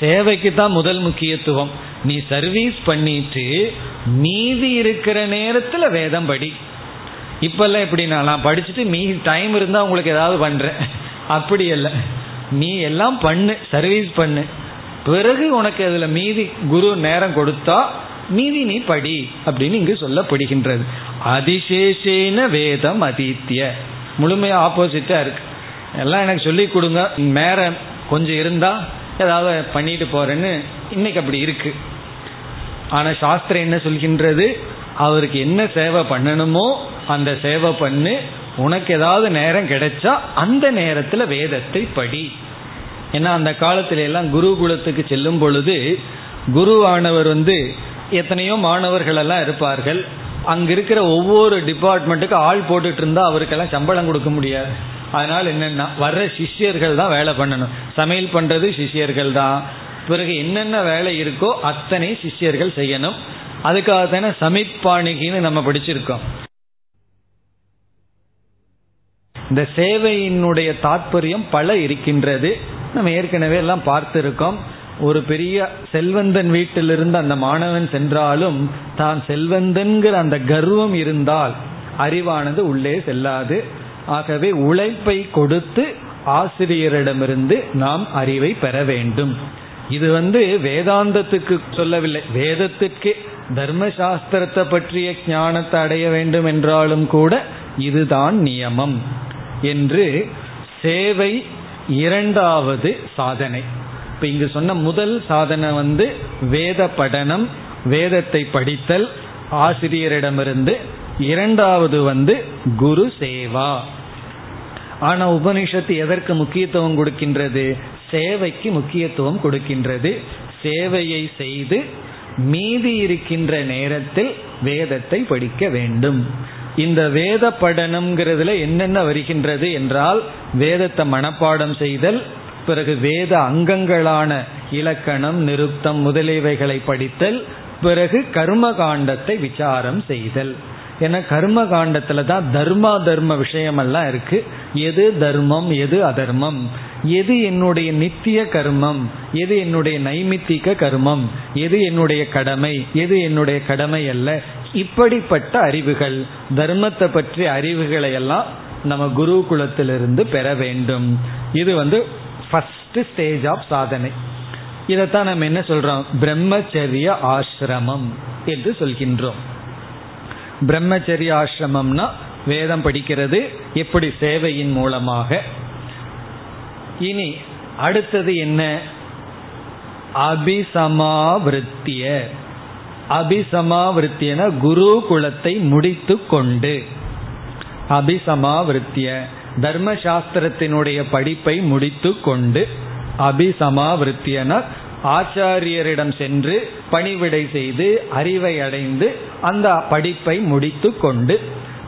சேவைக்கு தான் முதல் முக்கியத்துவம். நீ சர்வீஸ் பண்ணிட்டு மீதி இருக்கிற நேரத்தில் வேதம் படி. இப்பெல்லாம் எப்படின்னா நான் படிச்சுட்டு மீ டைம் இருந்தால் உங்களுக்கு ஏதாவது பண்ணுறேன் அப்படி இல்லை நீ எல்லாம் பண்ணு சர்வீஸ் பண்ணு. பிறகு உனக்கு அதில் மீதி குரு நேரம் கொடுத்தா மீதி நீ படி அப்படின்னு இங்கு சொல்லப்படுகின்றது. அதிசேஷேன வேதம் அதித்திய. முழுமையாக ஆப்போசிட்டாக இருக்கு. எல்லாம் எனக்கு சொல்லி கொடுங்க. நேரம் கொஞ்சம் இருந்தா ஏதாவது பண்ணிட்டு போறேன்னு இன்னைக்கு அப்படி இருக்கு. ஆனா சாஸ்திரம் என்ன சொல்கின்றது? அவருக்கு என்ன சேவை பண்ணணுமோ அந்த சேவை பண்ணு. உனக்கு ஏதாவது நேரம் கிடைச்சா அந்த நேரத்துல வேதத்தை படி. ஏன்னா அந்த காலத்துல எல்லாம் குருகுலத்துக்கு செல்லும் பொழுது குருவானவர் வந்து எத்தனையோ மாணவர்கள் எல்லாம் இருப்பார்கள். அங்க இருக்கிற ஒவ்வொரு டிபார்ட்மெண்ட்டுக்கு ஆள் போட்டுட்டு இருந்தா அவருக்கெல்லாம் சம்பளம் கொடுக்க முடியாது. அதனால என்னன்னா வர்ற சிஷ்யர்கள் தான் வேலை பண்ணணும். சமையல் பண்றது சிஷ்யர்கள் தான். பிறகு என்னென்ன வேலை இருக்கோ அத்தனை சிஷ்யர்கள் செய்யணும். அதுக்காக தானே சமிப்பாணிகின்னு நம்ம படிச்சிருக்கோம். இந்த சேவையினுடைய தாற்பயம் பல இருக்கின்றது. நம்ம ஏற்கனவே எல்லாம் பார்த்திருக்கோம். ஒரு பெரிய செல்வந்தன் வீட்டிலிருந்து அந்த மாணவன் சென்றாலும் தான் செல்வந்தன்கிற அந்த கர்வம் இருந்தால் அறிவானது உள்ளே செல்லாது. ஆகவே உழைப்பை கொடுத்து ஆசிரியரிடமிருந்து நாம் அறிவை பெற வேண்டும். இது வந்து வேதாந்தத்துக்கு சொல்லவில்லை. வேதத்துக்கே தர்மசாஸ்திரத்தை பற்றிய ஞானத்தை அடைய வேண்டும் என்றாலும் கூட இதுதான் நியமம் என்று சேவை இரண்டாவது சாதனை. இப்ப இங்கு சொன்ன முதல் சாதனை வந்து வேத படனம் வேதத்தை படித்தல் ஆசிரியரிடமிருந்து இரண்டாவது வந்து குரு சேவா. ஆனா உபனிஷத்து எதற்கு முக்கியத்துவம் கொடுக்கின்றது? சேவைக்கு முக்கியத்துவம் கொடுக்கின்றது. சேவையை செய்து மீதி இருக்கின்ற நேரத்தில் வேதத்தை படிக்க வேண்டும். இந்த வேத படனம்ங்கிறதுல என்னென்ன வருகின்றது என்றால் வேதத்தை மனப்பாடம் செய்தல் பிறகு வேத அங்கங்களான இலக்கணம் நிருத்தம் முதலியவைகளை படித்தல் பிறகு கர்ம காண்டத்தை விசாரம் செய்தல். ஏன்னா கர்ம காண்டத்துல தான் தர்மா தர்ம விஷயமெல்லாம் இருக்கு. எது தர்மம் எது அதர்மம்? எது என்னுடைய நித்திய கர்மம்? எது என்னுடைய நைமித்திக கர்மம்? எது என்னுடைய கடமை? எது என்னுடைய கடமை அல்ல? இப்படிப்பட்ட அறிவுகள் தர்மத்தை பற்றிய அறிவுகளை எல்லாம் நம்ம குருகுலத்திலிருந்து பெற வேண்டும். இது வந்து ஃபர்ஸ்ட் ஸ்டேஜ் ஆஃப் சாதனை. இதைத்தான் நம்ம என்ன சொல்றோம்? பிரம்மச்சரிய ஆசிரமம் என்று சொல்கின்றோம். பிரம்மச்சரிய ஆசிரமம்னா வேதம் படிக்கிறது எப்படி சேவையின் மூலமாக. இனி அடுத்தது என்ன? அபிசமாவிருத்திய. அபிசமாவிருத்தியன குரு குலத்தை முடித்து கொண்டு. அபிசமாவிருத்திய. தர்மசாஸ்திரத்தினுடைய படிப்பை முடித்து கொண்டு அபிசமாவிருத்தியன ஆச்சாரியரிடம் சென்று பணிவிடை செய்து அறிவை அடைந்து அந்த படிப்பை முடித்து கொண்டு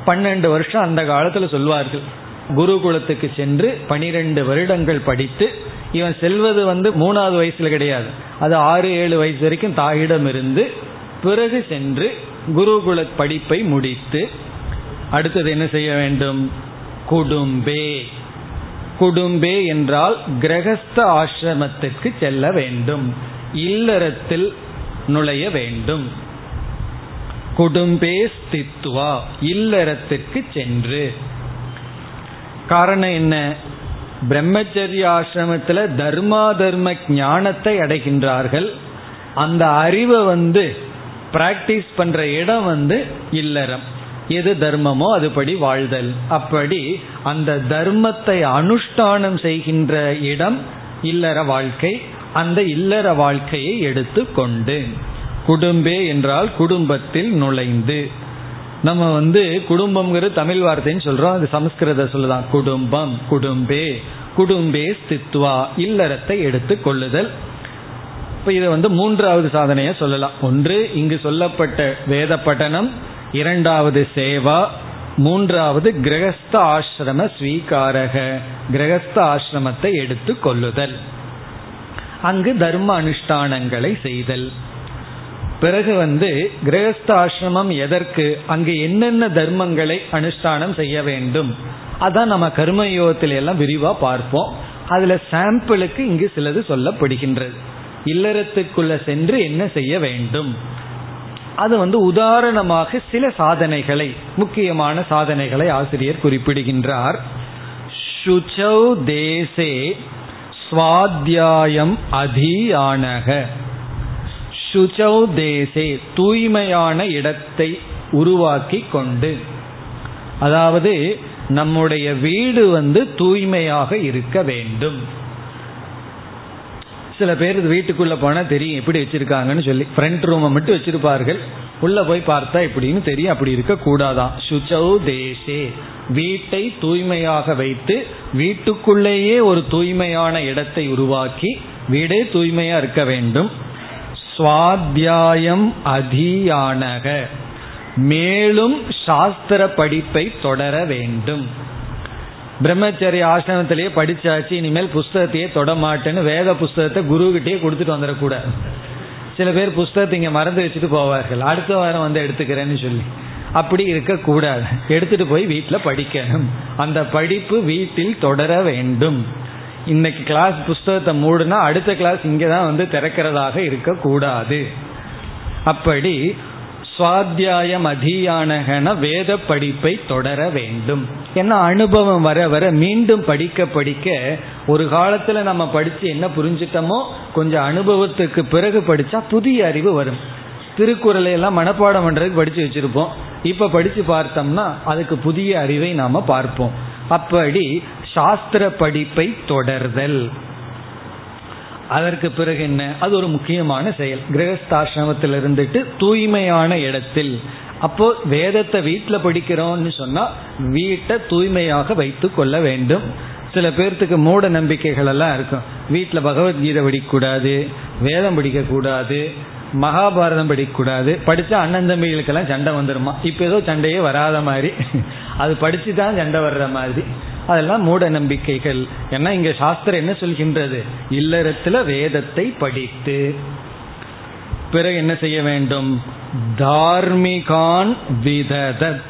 பன்னெண்டு வருஷம் அந்த காலத்தில் சொல்வார்கள். குருகுலத்துக்கு சென்று பனிரெண்டு வருடங்கள் படித்து இவன் செல்வது வந்து மூணாவது வயசுல கிடையாது. அது ஆறு ஏழு வயசு வரைக்கும் தாயிடம் இருந்து பிறகு சென்று குருகுல படிப்பை முடித்து அடுத்தது என்ன செய்ய வேண்டும்? குடும்பே. குடும்பே என்றால் கிரகஸ்த ஆசிரமத்துக்கு செல்ல வேண்டும். இல்லறத்தில் நுழைய வேண்டும். குடும்பே ஸ்தித்வா இல்லறத்திற்கு சென்று. காரணம் என்ன? பிரம்மச்சரிய ஆசிரமத்தில் தர்மா தர்ம ஞானத்தை அடைகின்றார்கள். அந்த அறிவை வந்து பிராக்டிஸ் பண்ற இடம் வந்து இல்லறம். எது தர்மமோ அதுபடி வாழ்தல். அப்படி அந்த தர்மத்தை அனுஷ்டானம் செய்கின்ற இடம் இல்லற வாழ்க்கை அந்த இல்லற வாழ்க்கையை எடுத்து கொண்டு குடும்பே என்றால் குடும்பத்தில் நுழைந்து. நம்ம வந்து குடும்பம்ங்கிறது தமிழ் வார்த்தைன்னு சொல்றோம் அது சமஸ்கிருத சொல்லுதான் குடும்பம் குடும்பே குடும்பே ஸ்தித்வா இல்லறத்தை எடுத்து கொள்ளுதல் இப்ப இதை வந்து மூன்றாவது சாதனையை சொல்லலாம். ஒன்று இங்கு சொல்லப்பட்ட வேத பட்டனம் இரண்டாவது சேவா மூன்றாவது கிரகஸ்த ஆசிரம ஸ்வீகாரக கிரகஸ்த ஆசிரமத்தை எடுத்து கொள்ளுதல். அங்கு தர்ம அனுஷ்டானங்களை செய்தல். பிறகு வந்து கிரகஸ்த ஆசிரமம் எதற்கு அங்கு என்னென்ன தர்மங்களை அனுஷ்டானம் செய்ய வேண்டும் அதான் நம்ம கர்மயோகத்தில எல்லாம் விரிவா பார்ப்போம். அதுல சாம்பிளுக்கு இங்கு சிலது சொல்லப்படுகின்றது. இல்லறத்துக்குள்ள சென்று என்ன செய்ய வேண்டும் அது வந்து உதாரணமாக சில சாதனைகளை முக்கியமான சாதனைகளை ஆசிரியர் குறிப்பிடுகின்றார். சுச்சௌ தேசே சுவாத்தியாயம் அதீயானக. சுச்சௌ தேசே தூய்மையான இடத்தை உருவாக்கி கொண்டு. அதாவது நம்முடைய வீடு வந்து தூய்மையாக இருக்க வேண்டும். சில பேர் வீட்டுக்குள்ள போனா தெரியும் எப்படி வச்சிருக்காங்கன்னு சொல்லி. ஃப்ரண்ட் ரூமை மட்டும் வச்சிருப்பார்கள். உள்ள போய் பார்த்தா இப்படின்னு தெரியும். அப்படி இருக்க கூடாதான். சுச்சௌ தேசே. வீட்டை தூய்மையாக வைத்து வீட்டுக்குள்ளேயே ஒரு தூய்மையான இடத்தை உருவாக்கி வீடே தூய்மையா இருக்க வேண்டும். சுவாத்தியாயம் அதியானக. மேலும் சாஸ்திர படிப்பை தொடர வேண்டும். பிரம்மச்சரிய ஆசிரமத்திலேயே படிச்சாச்சு இனிமேல் புஸ்தகத்தையே தொட மாட்டேன்னு வேத புஸ்தகத்தை குருகிட்டே கொடுத்துட்டு வந்துடக்கூடாது சில பேர் புஸ்தகத்தை இங்கே மறந்து வச்சுட்டு போவார்கள். அடுத்த வாரம் வந்து எடுத்துக்கிறேன்னு சொல்லி. அப்படி இருக்கக்கூடாது எடுத்துட்டு போய் வீட்டில் படிக்கணும். அந்த படிப்பு வீட்டில் தொடர வேண்டும். இன்னைக்கு கிளாஸ் புஸ்தகத்தை மூடுனா அடுத்த கிளாஸ் இங்கே தான் வந்து திறக்கிறதாக இருக்கக்கூடாது அப்படி சுவாத்தியாயம் அதியானகன வேத படிப்பை தொடர வேண்டும். ஏன்னா அனுபவம் வர வர மீண்டும் படிக்க படிக்க ஒரு காலத்துல நம்ம படிச்சு என்ன புரிஞ்சிட்டோமோ கொஞ்சம் அனுபவத்துக்கு பிறகு படிச்சா புதிய அறிவு வரும். திருக்குறளை எல்லாம் மனப்பாடம் பண்றதுக்கு படிச்சு வச்சிருப்போம். இப்ப படிச்சு பார்த்தோம்னா அதுக்கு புதிய அறிவை நாம பார்ப்போம். அப்படி சாஸ்திர படிப்பை தொடர்தல். அதற்கு பிறகு என்ன? அது ஒரு முக்கியமான செயல். கிரகஸ்தாசிரமத்தில் இருந்துட்டு தூய்மையான இடத்தில். அப்போ வேதத்தை வீட்டில் படிக்கிறோம்னு சொன்னா வீட்டை தூய்மையாக வைத்து கொள்ள வேண்டும். சில பேர்த்துக்கு மூட நம்பிக்கைகள் எல்லாம் இருக்கும். வீட்டில் பகவத்கீதை படிக்கக்கூடாது வேதம் படிக்கக்கூடாது மகாபாரதம் படிக்கக்கூடாது. படித்தா அண்ணன் தம்பிகளுக்கெல்லாம் சண்டை வந்துருமா? இப்போ ஏதோ சண்டையே வராத மாதிரி. அது படித்து தான் சண்டை வர்ற மாதிரி. அதெல்லாம் மூட நம்பிக்கைகள் ஏன்னா இங்க சாஸ்திரம் என்ன சொல்கின்றது? இல்லறத்துல வேதத்தை படித்து பிறகு என்ன செய்ய வேண்டும்? தார்மிகான் விததத்.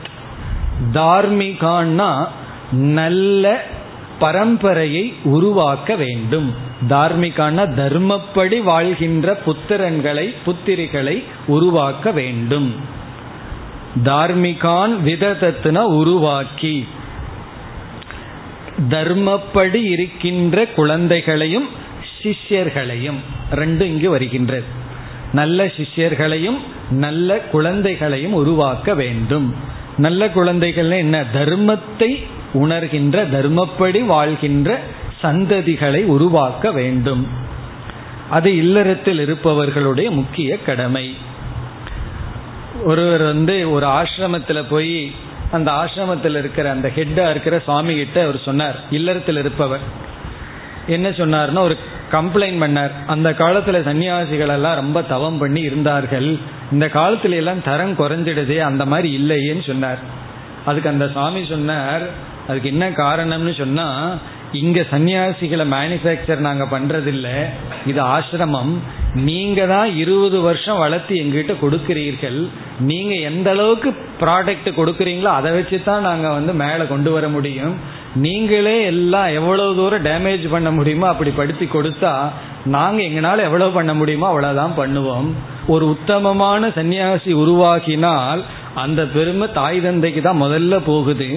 தார்மிகான்னா நல்ல பரம்பரையை உருவாக்க வேண்டும். தார்மிகான தர்மப்படி வாழ்கின்ற புத்திரன்களை புத்திரிகளை உருவாக்க வேண்டும். தார்மிகான் விததத்துனா உருவாக்கி தர்மப்படி இருக்கின்ற குழந்தைகளையும் சிஷ்யர்களையும். ரெண்டும் இங்கு வருகின்றது. நல்ல சிஷ்யர்களையும் நல்ல குழந்தைகளையும் உருவாக்க வேண்டும். நல்ல குழந்தைகள் என்ன? தர்மத்தை உணர்கின்ற தர்மப்படி வாழ்கின்ற சந்ததிகளை உருவாக்க வேண்டும். அது இல்லறத்தில் இருப்பவர்களுடைய முக்கிய கடமை. ஒருவர் வந்து ஒரு ஆசிரமத்தில் போய் அந்த ஆசிரமத்தில் இருக்கிற அந்த ஹெட்டா இருக்கிற சுவாமி கிட்ட அவர் சொன்னார் இல்லறத்தில் இருப்பவர். என்ன சொன்னார்னா ஒரு கம்ப்ளைண்ட் பண்ணார். அந்த காலத்துல சன்னியாசிகள் எல்லாம் ரொம்ப தவம் பண்ணி இருந்தார்கள். இந்த காலத்துல எல்லாம் தரம் குறைஞ்சிடுதே அந்த மாதிரி இல்லையேன்னு சொன்னார். அதுக்கு அந்த சுவாமி சொன்னார் அதுக்கு என்ன காரணம்னு சொன்னா இங்க சன்னியாசிகளை மேனுஃபேக்சர் நாங்க பண்றதில்ல. இது ஆசிரமம். நீங்க தான் இருபது வருஷம் வளர்த்து எங்கிட்ட கொடுக்கிறீர்கள். நீங்க எந்த அளவுக்கு ப்ராடக்ட் கொடுக்குறீங்களோ அதை வச்சு தான் நாங்க வந்து மேலே கொண்டு வர முடியும். நீங்களே எல்லாம் எவ்வளவு தூரம் டேமேஜ் பண்ண முடியுமோ அப்படி படுத்தி கொடுத்தா நாங்க எங்களால் எவ்வளவு பண்ண முடியுமோ அவ்வளவுதான் பண்ணுவோம். ஒரு உத்தமமான சன்னியாசி உருவாகினால் அந்த பெருமை தாய் தந்தைக்கு தான் முதல்ல போகுது.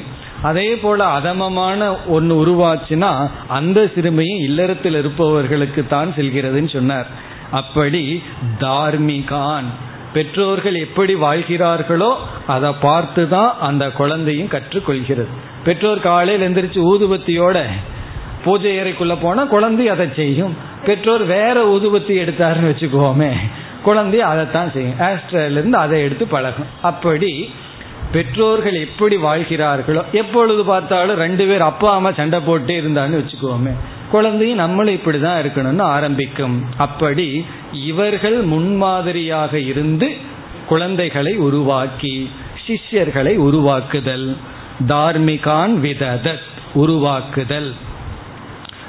அதே போல அதமமான ஒன்று உருவாச்சுன்னா அந்த சிறுமையும் இல்லறத்தில் இருப்பவர்களுக்கு தான் செல்கிறதுன்னு சொன்னார். அப்படி தார்மிகான் பெற்றோர்கள் எப்படி வாழ்கிறார்களோ அதை பார்த்து தான் அந்த குழந்தையும் கற்றுக்கொள்கிறது. பெற்றோர் காலையில் எந்திரிச்சு ஊதுபத்தியோட பூஜை அறைக்குள்ள போனா குழந்தை அதை செய்யும். பெற்றோர் வேற ஊதுபத்தி எடுத்தாருன்னு வச்சுக்கோமே குழந்தை அதைத்தான் செய்யும். ஆஸ்ட்ரேல அதை எடுத்து பழகும். அப்படி பெற்றோர்கள் எப்படி வாழ்கிறார்களோ எப்பொழுது பார்த்தாலும் ரெண்டு பேர் அப்பா அம்மா சண்டை போட்டே இருந்தான்னு வச்சுக்கோமே. குழந்தையும் நம்மளும் இப்படி தான் இருக்கணும்னு ஆரம்பிக்கும். அப்படி இவர்கள் முன்மாதிரியாக இருந்து குழந்தைகளை உருவாக்கி சிஷ்யர்களை உருவாக்குதல் தார்மிகான் விததத் உருவாக்குதல்.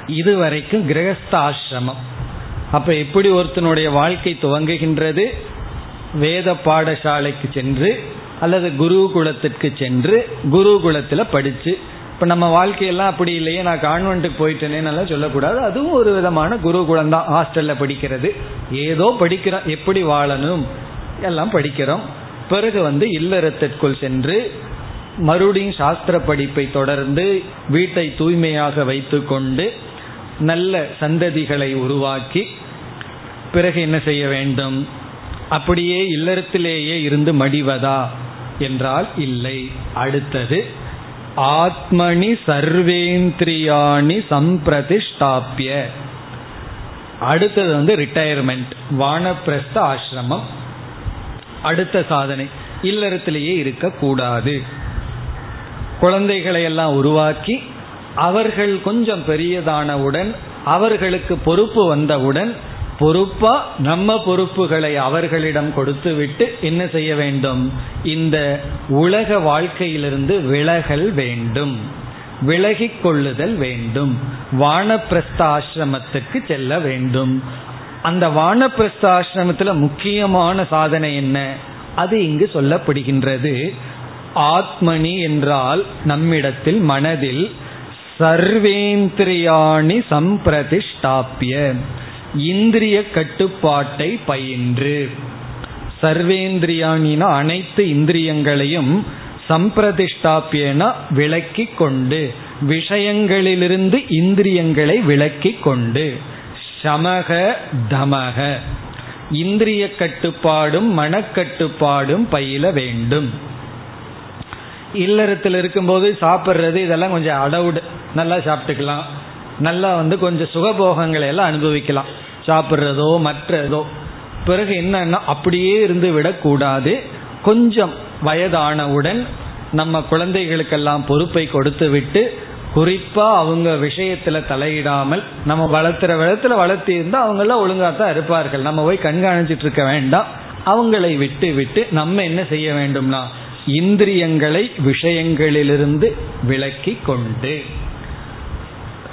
இதுவரைக்கும் கிரகஸ்தாசிரமம். அப்ப எப்படி ஒருத்தனுடைய வாழ்க்கை துவங்குகின்றது? வேத பாடசாலைக்கு சென்று அல்லது குருகுலத்திற்கு சென்று குருகுலத்தில் படித்து இப்போ நம்ம வாழ்க்கையெல்லாம் அப்படி இல்லையே நான் கான்வென்ட்டுக்கு போயிட்டேனேன்னு சொல்லக்கூடாது. அதுவும் ஒரு விதமான குருகுலம் தான். ஹாஸ்டலில் படிக்கிறது. ஏதோ படிக்கிறோம். எப்படி வாழணும்? எல்லாம் படிக்கிறோம். பிறகு வந்து இல்லறத்திற்குள் சென்று மறுபடியும் சாஸ்திர படிப்பை தொடர்ந்து வீட்டை தூய்மையாக வைத்து கொண்டு நல்ல சந்ததிகளை உருவாக்கி பிறகு என்ன செய்ய வேண்டும்? அப்படியே இல்லறத்திலேயே இருந்து மடிவதா? என்றால் இல்லை. அடுத்தது ஆத்மனி சர்வேந்திரியாணி சம்பிரதிஷ்டாப்பிய அடுத்தது வந்து ரிட்டையர்மெண்ட் வானப்பிரஸ்த ஆசிரமம். அடுத்த சாதனை இல்லறத்திலேயே இருக்கக்கூடாது. குழந்தைகளை எல்லாம் உருவாக்கி அவர்கள் கொஞ்சம் பெரியதானவுடன் அவர்களுக்கு பொறுப்பு வந்தவுடன் பொறுப்பா நம்ம பொறுப்புகளை அவர்களிடம் கொடுத்து விட்டு என்ன செய்ய வேண்டும்? இந்த உலக வாழ்க்கையிலிருந்து விலகல் வேண்டும். விலகிக் கொள்ளுதல் வேண்டும். வானப்பிரஸ்தாசிரமத்துக்கு செல்ல வேண்டும். அந்த வானப்பிரஸ்தாசிரமத்தில் முக்கியமான சாதனை என்ன? அது இங்கு சொல்லப்படுகின்றது. ஆத்மனி என்றால் நம்மிடத்தில் மனதில் சர்வேந்திரியாணி சம்பிரதிஷ்டாப்பிய இந்திரிய கட்டுப்பாட்டை பயின்று. சர்வேந்திரியானின அனைத்து இந்திரியங்களையும் சம்பிரதிஷ்டாப்பியன விளக்கி கொண்டு விஷயங்களிலிருந்து இந்திரியங்களை விளக்கி கொண்டு. சமக தமக. இந்திரிய கட்டுப்பாடும் மனக்கட்டுப்பாடும் பயில வேண்டும். இல்லறத்தில் இருக்கும்போது சாப்பிட்றது இதெல்லாம் கொஞ்சம் அடவுடு. நல்லா சாப்பிட்டுக்கலாம். நல்லா வந்து கொஞ்சம் சுகபோகங்களை எல்லாம் அனுபவிக்கலாம். சாப்பிட்றதோ மற்றதோ. பிறகு என்னன்னா அப்படியே இருந்து விடக்கூடாது. கொஞ்சம் வயதானவுடன் நம்ம குழந்தைகளுக்கெல்லாம் பொறுப்பை கொடுத்து விட்டு குறிப்பா அவங்க விஷயத்துல தலையிடாமல் நம்ம வளர்த்துற விதத்துல வளர்த்தி இருந்தா அவங்க எல்லாம் ஒழுங்கா தான் இருப்பார்கள். நம்ம போய் கண்காணிச்சிட்டு இருக்க வேண்டாம். அவங்களை விட்டு விட்டு நம்ம என்ன செய்ய வேண்டும்னா இந்திரியங்களை விஷயங்களிலிருந்து விலக்கி கொண்டு.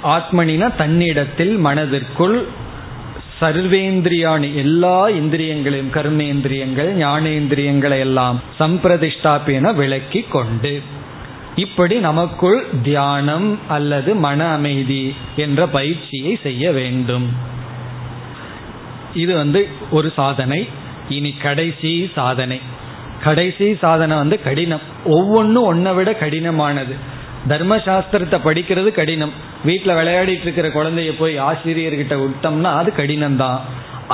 ஆத்மனினா தன்னிடத்தில் மனதிற்குள் சர்வேந்திரியானி எல்லா இந்திரியங்களையும் கர்மேந்திரியங்கள் ஞானேந்திரியங்களை எல்லாம் சம்பிரதிஷ்டாப்பின விளக்கி கொண்டு இப்படி நமக்குள் தியானம் அல்லது மன அமைதி என்ற பயிற்சியை செய்ய வேண்டும். இது வந்து ஒரு சாதனை இனி கடைசி சாதனை. கடைசி சாதனை வந்து கடினம். ஒவ்வொன்றும் ஒன்றை விட கடினமானது. தர்மசாஸ்திரத்தை படிக்கிறது கடினம். வீட்டில் விளையாடிட்டு இருக்கிற குழந்தைய போய் ஆசிரியர்கிட்ட விட்டோம்னா அது கடினம் தான்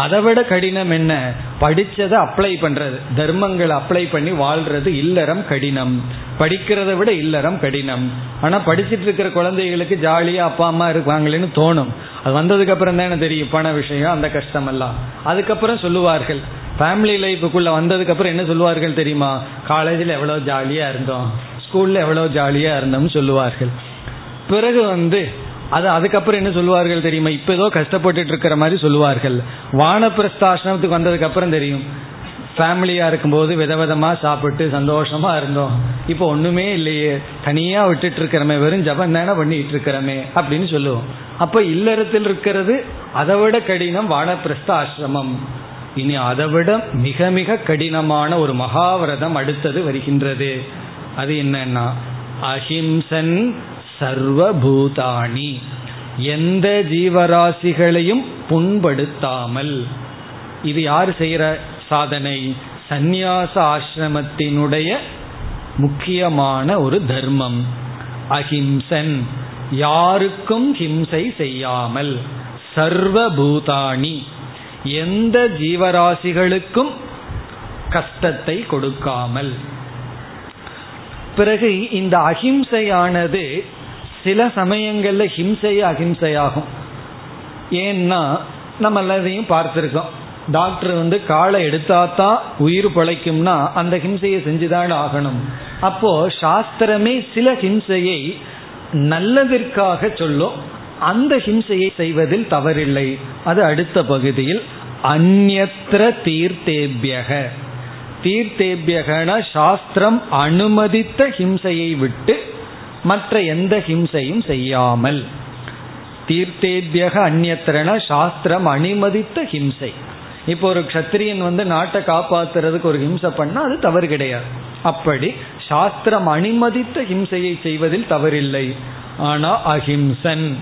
அதை விட கடினம் என்ன? படிச்சதை அப்ளை பண்றது. தர்மங்களை அப்ளை பண்ணி வாழ்றது இல்லறம் கடினம். படிக்கிறத விட இல்லறம் கடினம். ஆனா படிச்சுட்டு இருக்கிற குழந்தைகளுக்கு ஜாலியா அப்பா அம்மா இருப்பாங்களேன்னு தோணும். அது வந்ததுக்கு அப்புறம் தானே தெரியும் பண விஷயம் அந்த கஷ்டம் எல்லாம் அதுக்கப்புறம் சொல்லுவார்கள். ஃபேமிலி லைஃபுக்குள்ள வந்ததுக்கு அப்புறம் என்ன சொல்லுவார்கள் தெரியுமா? காலேஜில் எவ்வளோ ஜாலியா இருந்தோம். ஸ்கூல்ல எவ்வளோ ஜாலியா இருந்தோம்னு சொல்லுவார்கள். பிறகு வந்து அது அதுக்கப்புறம் என்ன சொல்லுவார்கள் தெரியுமா? இப்போ ஏதோ கஷ்டப்பட்டுட்டு இருக்கிற மாதிரி சொல்லுவார்கள். வானப்பிரஸ்தாசிரமத்துக்கு வந்ததுக்கு அப்புறம் தெரியும். ஃபேமிலியாக இருக்கும்போது விதவிதமாக சாப்பிட்டு சந்தோஷமாக இருந்தோம். இப்போ ஒன்றுமே இல்லையே. தனியாக விட்டுட்டு இருக்கிறமே. வெறும் ஜபம் தானே பண்ணிட்டு இருக்கிறமே அப்படின்னு சொல்லுவோம். அப்போ இல்லறத்தில் இருக்கிறது அதை விட கடினம் வானப்பிரஸ்த ஆசிரமம் இனி அதை விட மிக மிக கடினமான ஒரு மகாவிரதம் அடுத்தது வருகின்றது. அது என்னன்னா அஹிம்சன் சர்வபூதாணி. எந்த ஜீவராசிகளையும் புண்படுத்தாமல். இது யார் செய்கிற சாதனை? சந்நியாச ஆசிரமத்தினுடைய முக்கியமான ஒரு தர்மம். அஹிம்சன். யாருக்கும் ஹிம்சை செய்யாமல். சர்வபூதாணி. எந்த ஜீவராசிகளுக்கும் கஷ்டத்தை கொடுக்காமல். பிறகு இந்த அஹிம்சையானது சில சமயங்கள்ல ஹிம்சையே அஹிம்சையாகும். ஏன்னா நம்ம எல்லாத்தையும் பார்த்துருக்கோம். டாக்டர் வந்து காலை எடுத்தாதான் உயிர் பிழைக்கும்னா அந்த ஹிம்சையை செஞ்சுதான் ஆகணும். அப்போ சாஸ்திரமே சில ஹிம்சையை நல்லதற்காக சொல்லும். அந்த ஹிம்சையை செய்வதில் தவறில்லை. அது அடுத்த பகுதியில் அந்நத்திர தீர்த்தேபியக. தீர்த்தேபியகன சாஸ்திரம் அனுமதித்த ஹிம்சையை விட்டு மற்ற எந்த ஹிம்சையும் செய்யாமல். தீர்த்தேபியக அந்நத்திரன சாஸ்திரம் அனுமதித்த ஹிம்சை. இப்போ ஒரு கத்திரியன் வந்து நாட்டை காப்பாத்துறதுக்கு ஒரு ஹிம்சை பண்ணா அது தவறு கிடையாது. அப்படி சாஸ்திரம் அனுமதித்த ஹிம்சையை செய்வதில் தவறில்லை. ஆனா அஹிம்சன்.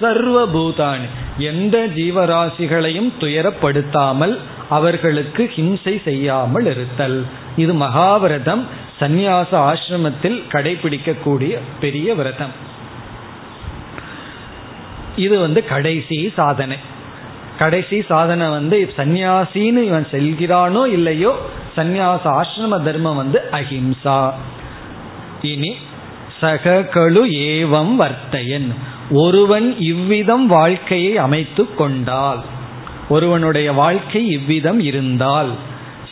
சர்வபூதானி. எந்த ஜீவராசிகளையும் துயரப்படுத்தாமல் அவர்களுக்கு ஹிம்சை செய்யாமல் இருத்தல். இது மகாவிரதம் சந்நியாச ஆசிரமத்தில் கடைபிடிக்கக்கூடிய பெரிய விரதம். இது வந்து கடைசி சாதனை. கடைசி சாதனை வந்து சந்நியாசின்னு இவன் செல்கிறானோ இல்லையோ சந்நியாச ஆசிரம தர்மம் வந்து அஹிம்சா. இனி சககளு ஏவம் வர்த்தையன். ஒருவன் இவ்விதம் வாழ்க்கையை அமைத்து கொண்டால் ஒருவனுடைய வாழ்க்கை இவ்விதம் இருந்தால்